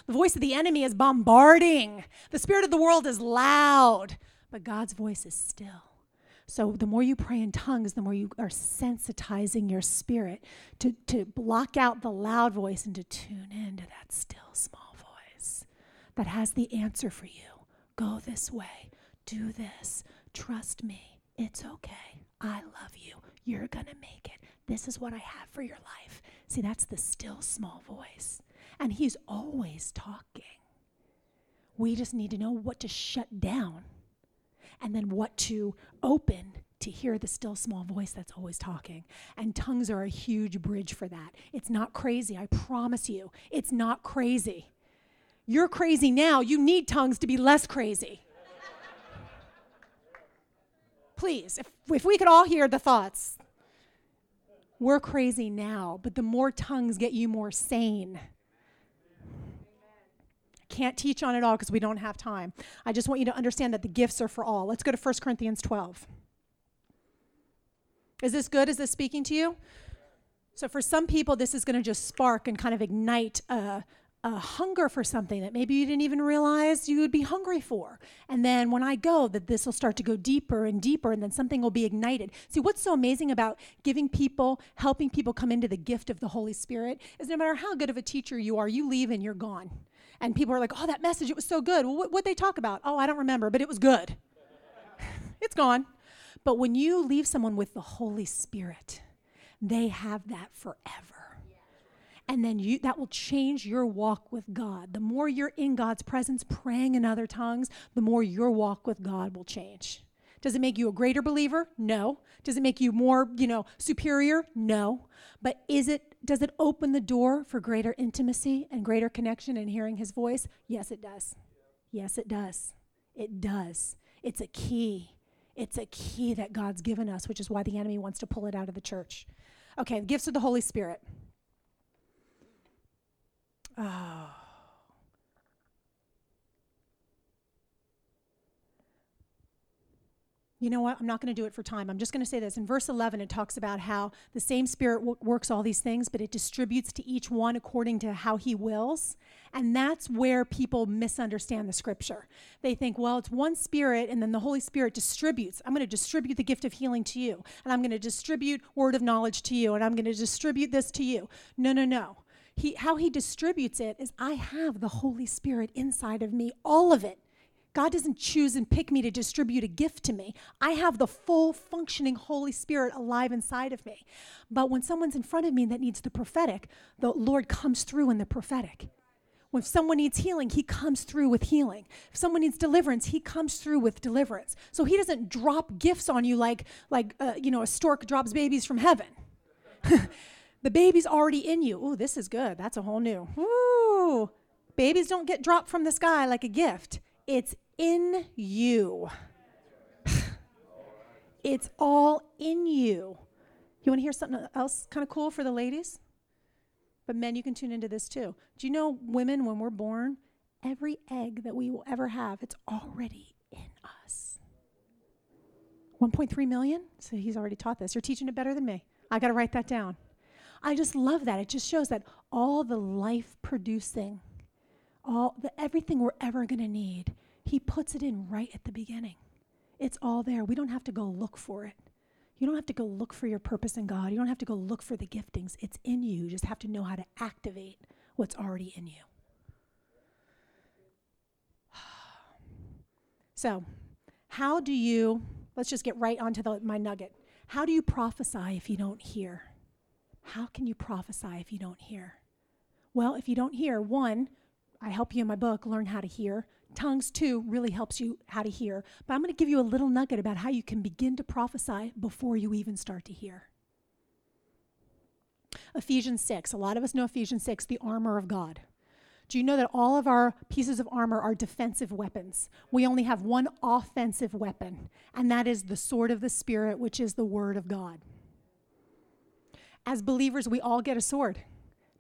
The voice of the enemy is bombarding. The spirit of the world is loud, but God's voice is still. So the more you pray in tongues, the more you are sensitizing your spirit to, to block out the loud voice and to tune into that still small that has the answer for you. Go this way. Do this. Trust me. It's okay. I love you. You're going to make it. This is what I have for your life. See, that's the still small voice. And he's always talking. We just need to know what to shut down and then what to open to hear the still small voice that's always talking. And tongues are a huge bridge for that. It's not crazy, I promise you. It's not crazy. You're crazy now. You need tongues to be less crazy. Please, if, if we could all hear the thoughts. We're crazy now, but the more tongues get you more sane. I can't teach on it all because we don't have time. I just want you to understand that the gifts are for all. Let's go to 1 Corinthians 12. Is this good? Is this speaking to you? So, for some people, this is going to just spark and kind of ignite a, a hunger for something that maybe you didn't even realize you would be hungry for. And then when I go, that this will start to go deeper and deeper, and then something will be ignited. See, what's so amazing about giving people, helping people come into the gift of the Holy Spirit is no matter how good of a teacher you are, you leave and you're gone. And people are like, oh, that message, it was so good. Well, what, would they talk about? Oh, I don't remember, but it was good. it's gone. But when you leave someone with the Holy Spirit, they have that forever and then you that will change your walk with God. The more you're in God's presence praying in other tongues, the more your walk with God will change. Does it make you a greater believer? No. Does it make you more, you know, superior? No. But is it does it open the door for greater intimacy and greater connection and hearing his voice? Yes, it does. Yes, it does. It does. It's a key. It's a key that God's given us, which is why the enemy wants to pull it out of the church. Okay, the gifts of the Holy Spirit. Oh. You know what? I'm not going to do it for time. I'm just going to say this. In verse 11, it talks about how the same Spirit w- works all these things, but it distributes to each one according to how He wills. And that's where people misunderstand the scripture. They think, well, it's one Spirit, and then the Holy Spirit distributes. I'm going to distribute the gift of healing to you, and I'm going to distribute word of knowledge to you, and I'm going to distribute this to you. No, no, no. He, how He distributes it is I have the Holy Spirit inside of me, all of it. God doesn't choose and pick me to distribute a gift to me. I have the full functioning Holy Spirit alive inside of me. But when someone's in front of me that needs the prophetic, the Lord comes through in the prophetic. When someone needs healing, he comes through with healing. If someone needs deliverance, he comes through with deliverance. So he doesn't drop gifts on you like, like uh, you know, a stork drops babies from heaven. the baby's already in you. Ooh, this is good. That's a whole new. Ooh, babies don't get dropped from the sky like a gift. It's in you. it's all in you. You want to hear something else kind of cool for the ladies? But men, you can tune into this too. Do you know women, when we're born, every egg that we will ever have, it's already in us. 1.3 million? So he's already taught this. You're teaching it better than me. I got to write that down. I just love that. It just shows that all the life producing, all the everything we're ever going to need he puts it in right at the beginning. It's all there. We don't have to go look for it. You don't have to go look for your purpose in God. You don't have to go look for the giftings. It's in you. You just have to know how to activate what's already in you. So, how do you, let's just get right onto the, my nugget. How do you prophesy if you don't hear? How can you prophesy if you don't hear? Well, if you don't hear, one, I help you in my book, Learn How to Hear. Tongues, too, really helps you how to hear. But I'm going to give you a little nugget about how you can begin to prophesy before you even start to hear. Ephesians 6. A lot of us know Ephesians 6, the armor of God. Do you know that all of our pieces of armor are defensive weapons? We only have one offensive weapon, and that is the sword of the Spirit, which is the Word of God. As believers, we all get a sword.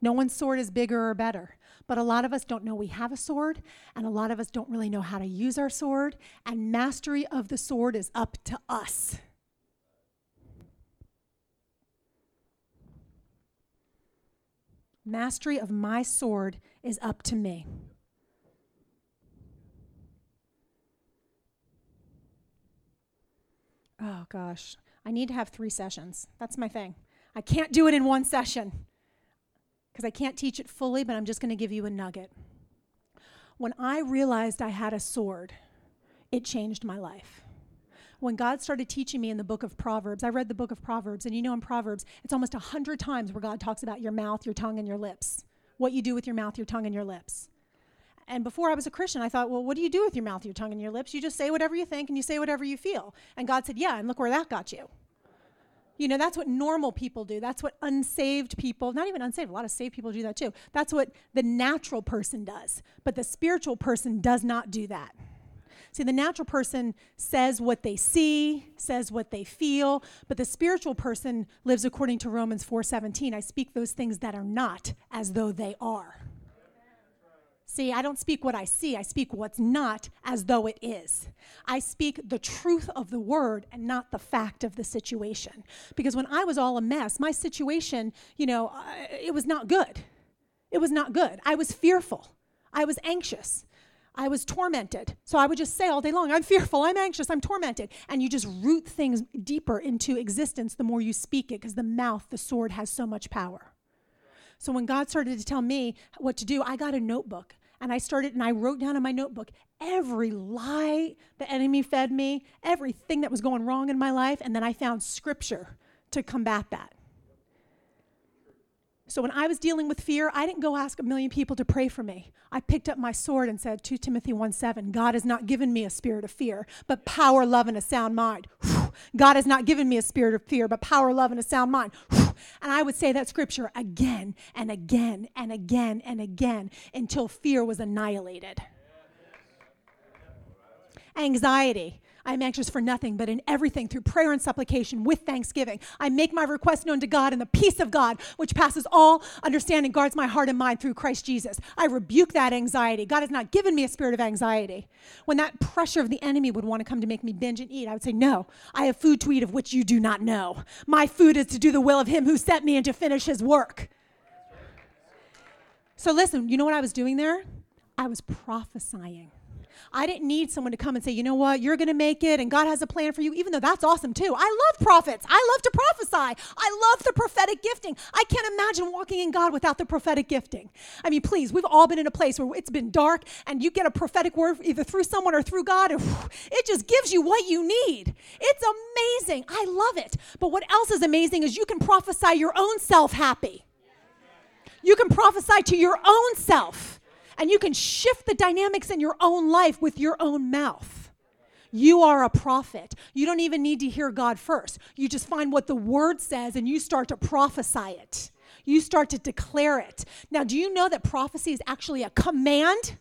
No one's sword is bigger or better. But a lot of us don't know we have a sword, and a lot of us don't really know how to use our sword, and mastery of the sword is up to us. Mastery of my sword is up to me. Oh gosh, I need to have three sessions. That's my thing. I can't do it in one session because I can't teach it fully, but I'm just going to give you a nugget. When I realized I had a sword, it changed my life. When God started teaching me in the book of Proverbs, I read the book of Proverbs, and you know in Proverbs, it's almost a hundred times where God talks about your mouth, your tongue, and your lips. What you do with your mouth, your tongue, and your lips. And before I was a Christian, I thought, well, what do you do with your mouth, your tongue, and your lips? You just say whatever you think and you say whatever you feel. And God said, yeah, and look where that got you. You know, that's what normal people do. That's what unsaved people, not even unsaved, a lot of saved people do that too. That's what the natural person does. But the spiritual person does not do that. See, the natural person says what they see, says what they feel, but the spiritual person lives according to Romans 4:17. I speak those things that are not as though they are. See, I don't speak what I see, I speak what's not as though it is. I speak the truth of the word and not the fact of the situation. Because when I was all a mess, my situation, you know, uh, it was not good. It was not good. I was fearful. I was anxious. I was tormented. So I would just say all day long, I'm fearful, I'm anxious, I'm tormented. And you just root things deeper into existence the more you speak it because the mouth, the sword, has so much power. So when God started to tell me what to do, I got a notebook and I started and I wrote down in my notebook every lie the enemy fed me, everything that was going wrong in my life, and then I found scripture to combat that. So when I was dealing with fear, I didn't go ask a million people to pray for me. I picked up my sword and said 2 Timothy 1 7, God has not given me a spirit of fear, but power, love, and a sound mind. God has not given me a spirit of fear, but power, love, and a sound mind. And I would say that scripture again and again and again and again until fear was annihilated. Anxiety. I am anxious for nothing, but in everything, through prayer and supplication, with thanksgiving, I make my request known to God, and the peace of God, which passes all understanding, guards my heart and mind through Christ Jesus. I rebuke that anxiety. God has not given me a spirit of anxiety. When that pressure of the enemy would want to come to make me binge and eat, I would say, No, I have food to eat of which you do not know. My food is to do the will of Him who sent me and to finish His work. So, listen, you know what I was doing there? I was prophesying. I didn't need someone to come and say, you know what, you're going to make it and God has a plan for you, even though that's awesome too. I love prophets. I love to prophesy. I love the prophetic gifting. I can't imagine walking in God without the prophetic gifting. I mean, please, we've all been in a place where it's been dark and you get a prophetic word either through someone or through God, and it just gives you what you need. It's amazing. I love it. But what else is amazing is you can prophesy your own self happy. You can prophesy to your own self and you can shift the dynamics in your own life with your own mouth. You are a prophet. You don't even need to hear God first. You just find what the word says and you start to prophesy it. You start to declare it. Now, do you know that prophecy is actually a command?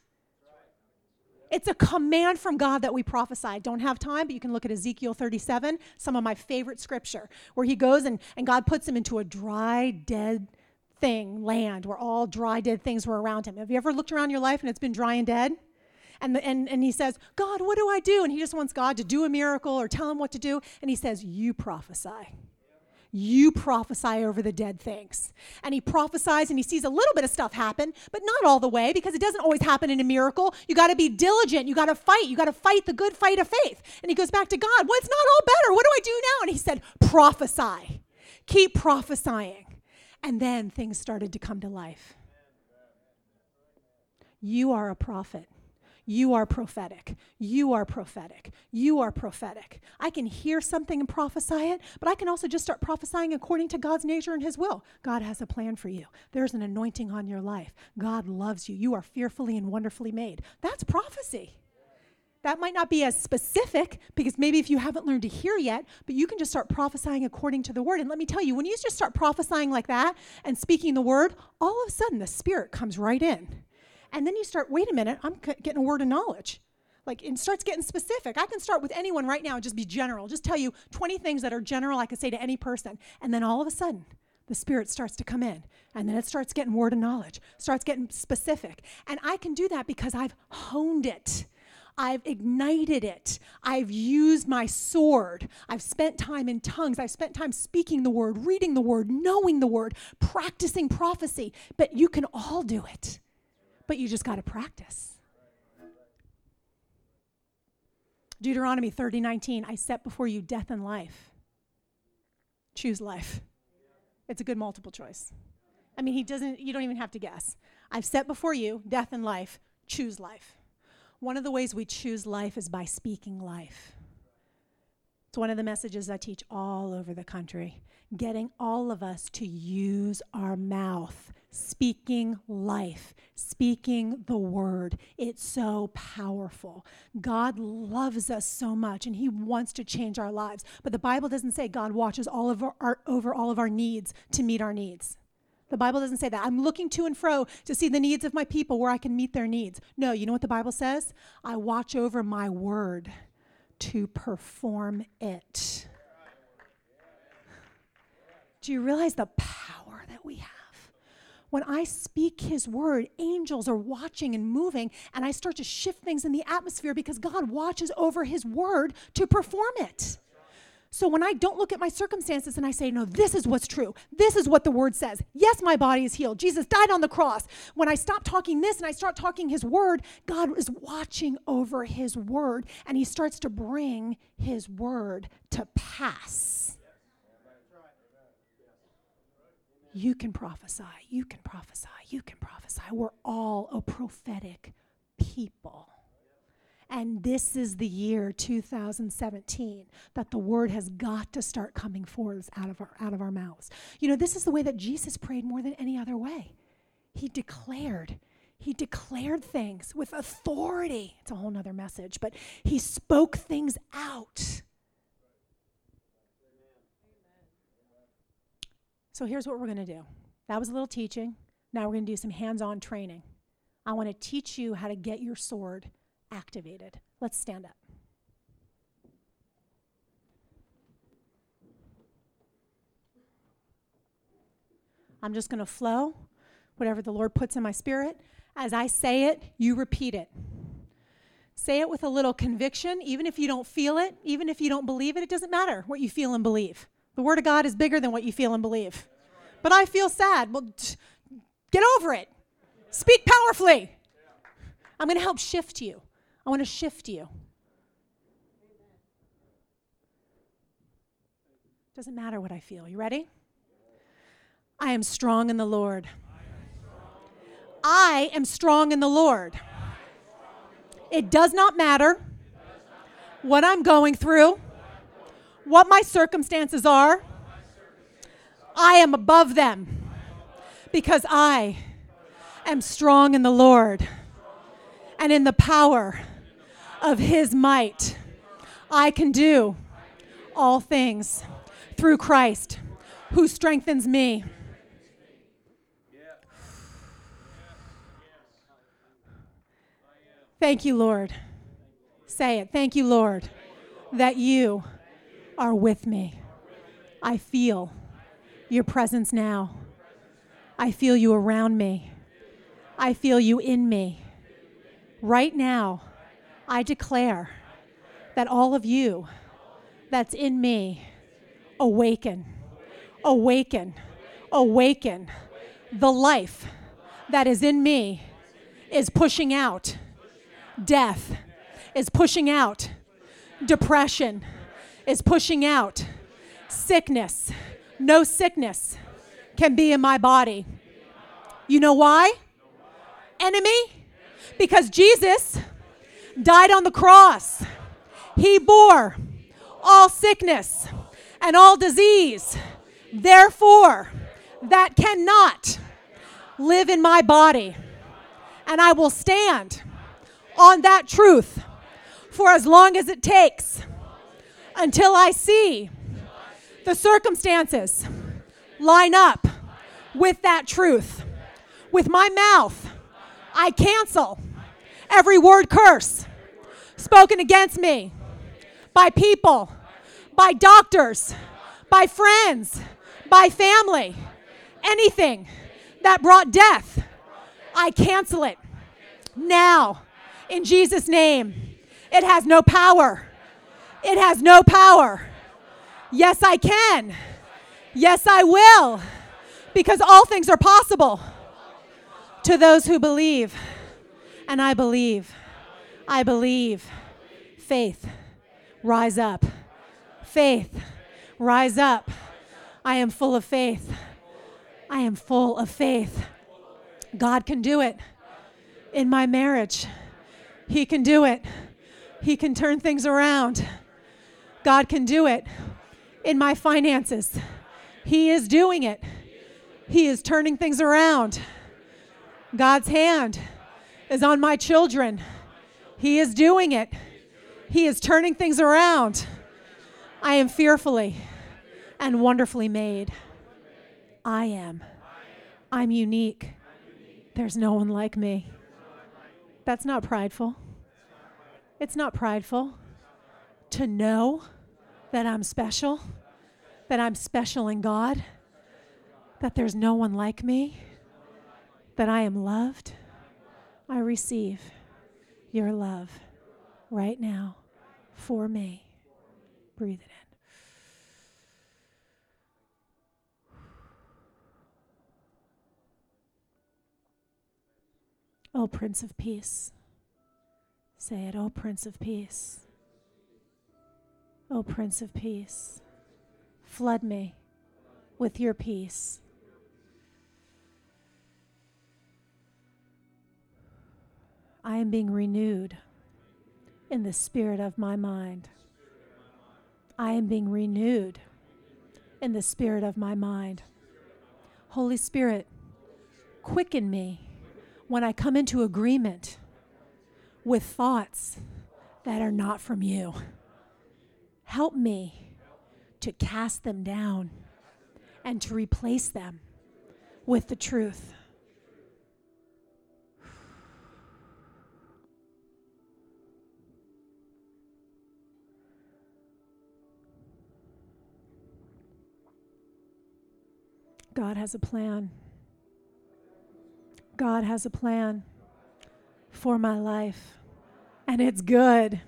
It's a command from God that we prophesy. Don't have time, but you can look at Ezekiel 37, some of my favorite scripture, where he goes and, and God puts him into a dry, dead thing, land, where all dry, dead things were around him. Have you ever looked around your life and it's been dry and dead? And, the, and, and he says, God, what do I do? And he just wants God to do a miracle or tell him what to do. And he says, You prophesy. You prophesy over the dead things. And he prophesies and he sees a little bit of stuff happen, but not all the way because it doesn't always happen in a miracle. You got to be diligent. You got to fight. You got to fight the good fight of faith. And he goes back to God, Well, it's not all better. What do I do now? And he said, Prophesy. Keep prophesying. And then things started to come to life. You are a prophet. You are prophetic. You are prophetic. You are prophetic. I can hear something and prophesy it, but I can also just start prophesying according to God's nature and His will. God has a plan for you. There's an anointing on your life. God loves you. You are fearfully and wonderfully made. That's prophecy. That might not be as specific because maybe if you haven't learned to hear yet, but you can just start prophesying according to the word. And let me tell you, when you just start prophesying like that and speaking the word, all of a sudden the spirit comes right in. And then you start, wait a minute, I'm getting a word of knowledge. Like it starts getting specific. I can start with anyone right now and just be general. Just tell you 20 things that are general I could say to any person. And then all of a sudden, the spirit starts to come in and then it starts getting word of knowledge starts getting specific and i can do that because i've honed it I've ignited it. I've used my sword. I've spent time in tongues. I've spent time speaking the word, reading the word, knowing the word, practicing prophecy. But you can all do it. But you just got to practice. Deuteronomy 30 19, I set before you death and life. Choose life. It's a good multiple choice. I mean, he doesn't, you don't even have to guess. I've set before you death and life. Choose life. One of the ways we choose life is by speaking life. It's one of the messages I teach all over the country. Getting all of us to use our mouth, speaking life, speaking the word. It's so powerful. God loves us so much and He wants to change our lives. But the Bible doesn't say God watches all of our, over all of our needs to meet our needs. The Bible doesn't say that. I'm looking to and fro to see the needs of my people where I can meet their needs. No, you know what the Bible says? I watch over my word to perform it. Do you realize the power that we have? When I speak his word, angels are watching and moving, and I start to shift things in the atmosphere because God watches over his word to perform it. So when I don't look at my circumstances and I say, no, this is what's true, this is what the word says. Yes, my body is healed. Jesus died on the cross. When I stop talking this and I start talking his word, God is watching over his word and he starts to bring his word to pass. You can prophesy, you can prophesy, you can prophesy. We're all a prophetic people. And this is the year 2017 that the word has got to start coming forth out of our out of our mouths. You know, this is the way that Jesus prayed more than any other way. He declared he declared things with authority. It's a whole nother message, but he spoke things out. So here's what we're going to do. That was a little teaching. Now we're going to do some hands on training. I want to teach you how to get your sword activated. Let's stand up. I'm just going to flow, whatever the Lord puts in my spirit. As I say it, you repeat it. Say it with a little conviction, even if you don't feel it, even if you don't believe it, it doesn't matter what you feel and believe. The Word of God is bigger than what you feel and believe. But I feel sad. Well, t- get over it. Speak powerfully. I'm going to help shift you. I want to shift you. Doesn't matter what I feel. You ready? I am strong in the Lord. I am strong in the Lord. It does not matter what I'm going through, what my circumstances are. I am above them because I am strong in the Lord and in the power of his might. I can do all things through Christ who strengthens me. Thank you, Lord. Say it. Thank you, Lord, that you are with me. I feel your presence now. I feel you around me. I feel you in me. Right now, I declare that all of you that's in me awaken, awaken, awaken. The life that is in me is pushing out death, is pushing out depression, is pushing out sickness. No sickness can be in my body. You know why? Enemy? Because Jesus died on the cross. He bore all sickness and all disease. Therefore, that cannot live in my body. And I will stand on that truth for as long as it takes until I see the circumstances line up with that truth. With my mouth, I cancel every word curse spoken against me by people, by doctors, by friends, by family, anything that brought death, I cancel it now in Jesus' name. It has no power. It has no power. Yes, I can. Yes, I will. Because all things are possible to those who believe. And I believe. I believe. Faith, rise up. Faith, rise up. I am full of faith. I am full of faith. God can do it in my marriage. He can do it. He can turn things around. God can do it in my finances. He is doing it. He is turning things around. God's hand is on my children. He is doing it. He is turning things around. I am fearfully and wonderfully made. I am. I'm unique. There's no one like me. That's not prideful. It's not prideful to know that I'm special, that I'm special in God, that there's no one like me, that I am loved. I receive your love right now for me. Breathe it in. Oh, Prince of Peace. Say it, oh, Prince of Peace. Oh, Prince of Peace. Flood me with your peace. I am being renewed in the spirit of my mind. I am being renewed in the spirit of my mind. Holy Spirit, quicken me when I come into agreement with thoughts that are not from you. Help me to cast them down and to replace them with the truth. Has a plan. God has a plan for my life. And it's good.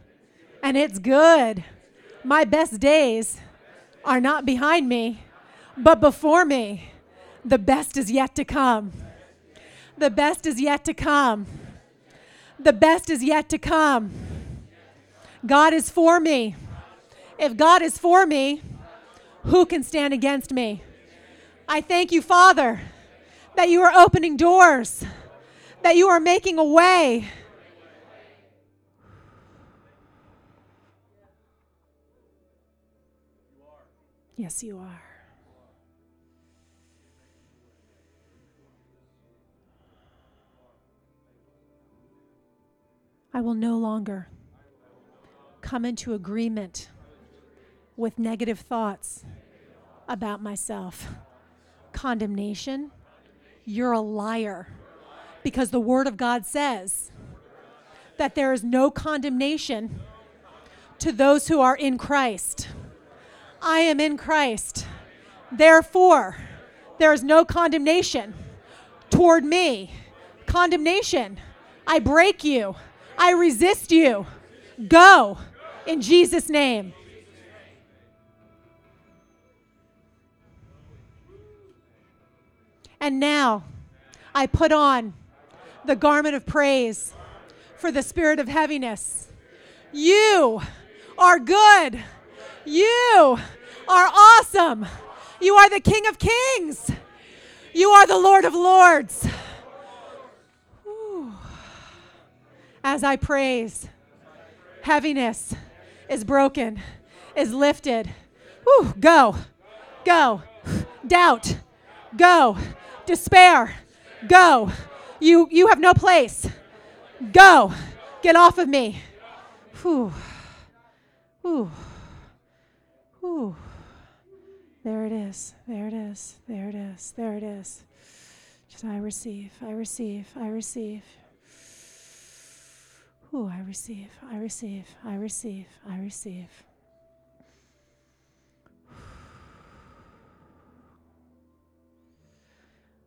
And it's good. My best days are not behind me, but before me. The best is yet to come. The best is yet to come. The best is yet to come. God is for me. If God is for me, who can stand against me? I thank you, Father, that you are opening doors, that you are making a way. Yes, you are. I will no longer come into agreement with negative thoughts about myself. Condemnation, you're a liar. Because the Word of God says that there is no condemnation to those who are in Christ. I am in Christ. Therefore, there is no condemnation toward me. Condemnation. I break you. I resist you. Go in Jesus' name. And now I put on the garment of praise for the spirit of heaviness. You are good. You are awesome. You are the King of Kings. You are the Lord of Lords. as I praise, heaviness is broken, is lifted. Whew, go, go. Doubt, go. Despair, go. You, you have no place. Go. Get off of me. Whew. Whew. Whew. There it is. There it is. There it is. There it is. Just I receive. I receive. I receive. Ooh, I receive, I receive, I receive, I receive.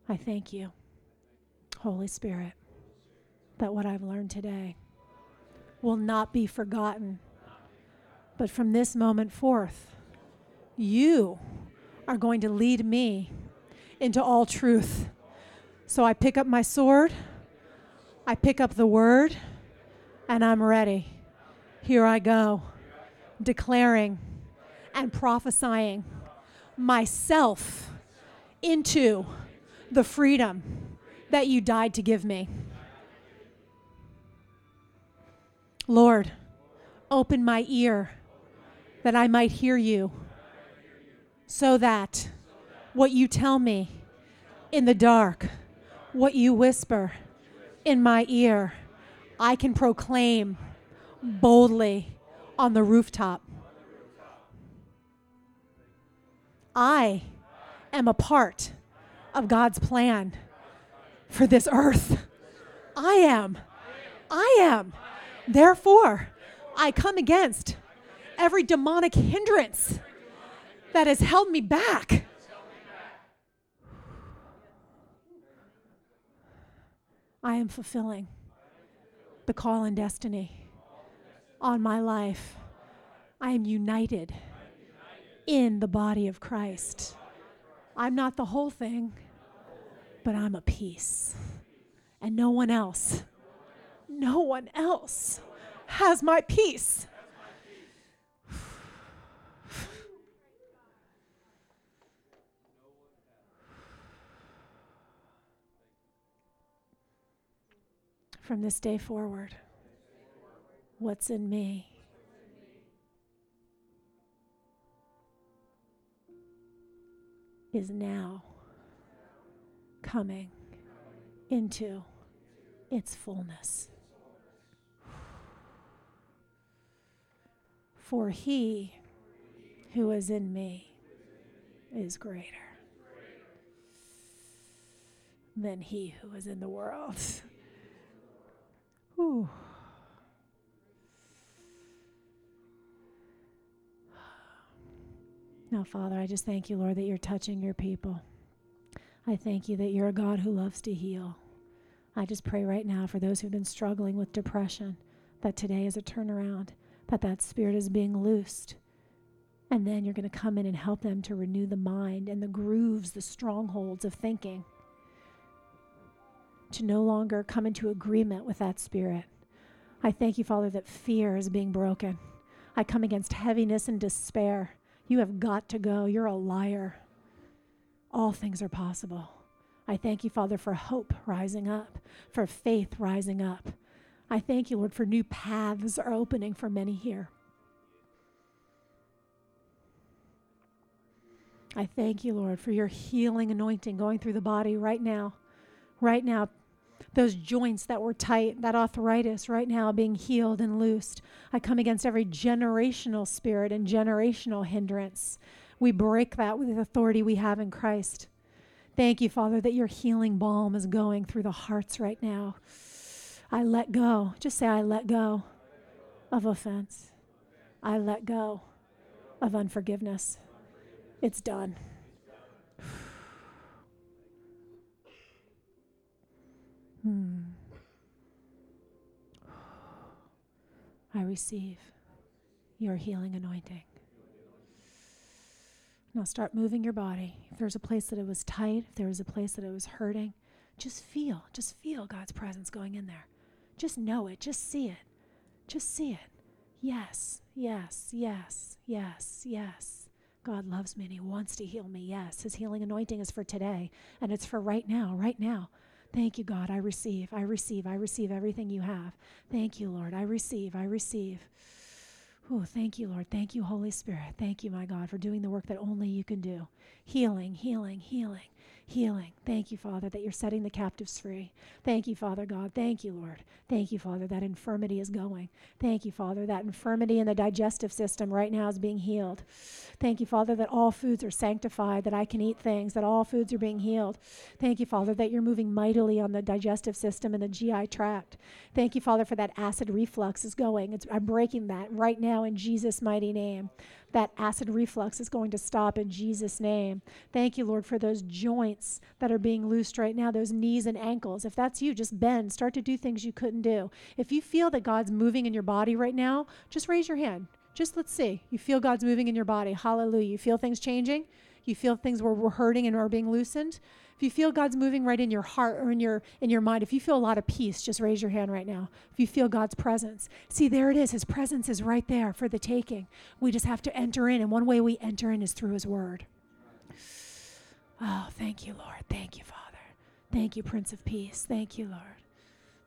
I thank you, Holy Spirit, that what I've learned today will not be forgotten. But from this moment forth, you are going to lead me into all truth. So I pick up my sword, I pick up the word and I'm ready. Here I go, declaring and prophesying myself into the freedom that you died to give me. Lord, open my ear that I might hear you, so that what you tell me in the dark, what you whisper in my ear, I can proclaim boldly on the rooftop. I am a part of God's plan for this earth. I am. I am. Therefore, I come against every demonic hindrance that has held me back. I am fulfilling the call and destiny on my life. I am united in the body of Christ. I'm not the whole thing, but I'm a piece. And no one else, no one else has my peace. from this day forward. What's in me? Is now coming into its fullness. For he who is in me is greater than he who is in the world. Whew. Now, Father, I just thank you, Lord, that you're touching your people. I thank you that you're a God who loves to heal. I just pray right now for those who've been struggling with depression that today is a turnaround, that that spirit is being loosed. And then you're going to come in and help them to renew the mind and the grooves, the strongholds of thinking, to no longer come into agreement with that spirit. I thank you, Father, that fear is being broken. I come against heaviness and despair. You have got to go. You're a liar all things are possible. I thank you, Father, for hope rising up, for faith rising up. I thank you, Lord, for new paths are opening for many here. I thank you, Lord, for your healing anointing going through the body right now. Right now, those joints that were tight, that arthritis right now being healed and loosed. I come against every generational spirit and generational hindrance. We break that with the authority we have in Christ. Thank you, Father, that your healing balm is going through the hearts right now. I let go. Just say, I let go of offense. I let go of unforgiveness. It's done. hmm. I receive your healing anointing. Now start moving your body. If there's a place that it was tight, if there was a place that it was hurting, just feel, just feel God's presence going in there. Just know it, just see it. Just see it. Yes, yes, yes, yes, yes. God loves me and He wants to heal me. Yes, His healing anointing is for today and it's for right now, right now. Thank you, God. I receive, I receive, I receive everything you have. Thank you, Lord. I receive, I receive. Oh, thank you, Lord. Thank you, Holy Spirit. Thank you, my God, for doing the work that only you can do. Healing, healing, healing healing. Thank you, Father, that you're setting the captives free. Thank you, Father God. Thank you, Lord. Thank you, Father, that infirmity is going. Thank you, Father, that infirmity in the digestive system right now is being healed. Thank you, Father, that all foods are sanctified, that I can eat things, that all foods are being healed. Thank you, Father, that you're moving mightily on the digestive system and the GI tract. Thank you, Father, for that acid reflux is going. It's, I'm breaking that right now in Jesus' mighty name that acid reflux is going to stop in Jesus' name. Thank you, Lord, for those joints that are being loosed right now, those knees and ankles. If that's you, just bend, start to do things you couldn't do. If you feel that God's moving in your body right now, just raise your hand. Just let's see. You feel God's moving in your body. Hallelujah. You feel things changing? You feel things were, were hurting and are being loosened? If you feel God's moving right in your heart or in your in your mind, if you feel a lot of peace, just raise your hand right now. If you feel God's presence. See, there it is. His presence is right there for the taking. We just have to enter in, and one way we enter in is through his word. Oh, thank you, Lord. Thank you, Father. Thank you, Prince of Peace. Thank you, Lord.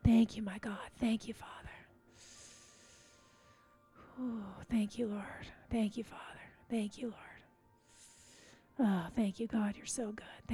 Thank you, my God. Thank you, Father. Oh, thank you, Lord. Thank you, Father. Thank you, Lord. Oh, thank you, God. You're so good. Thank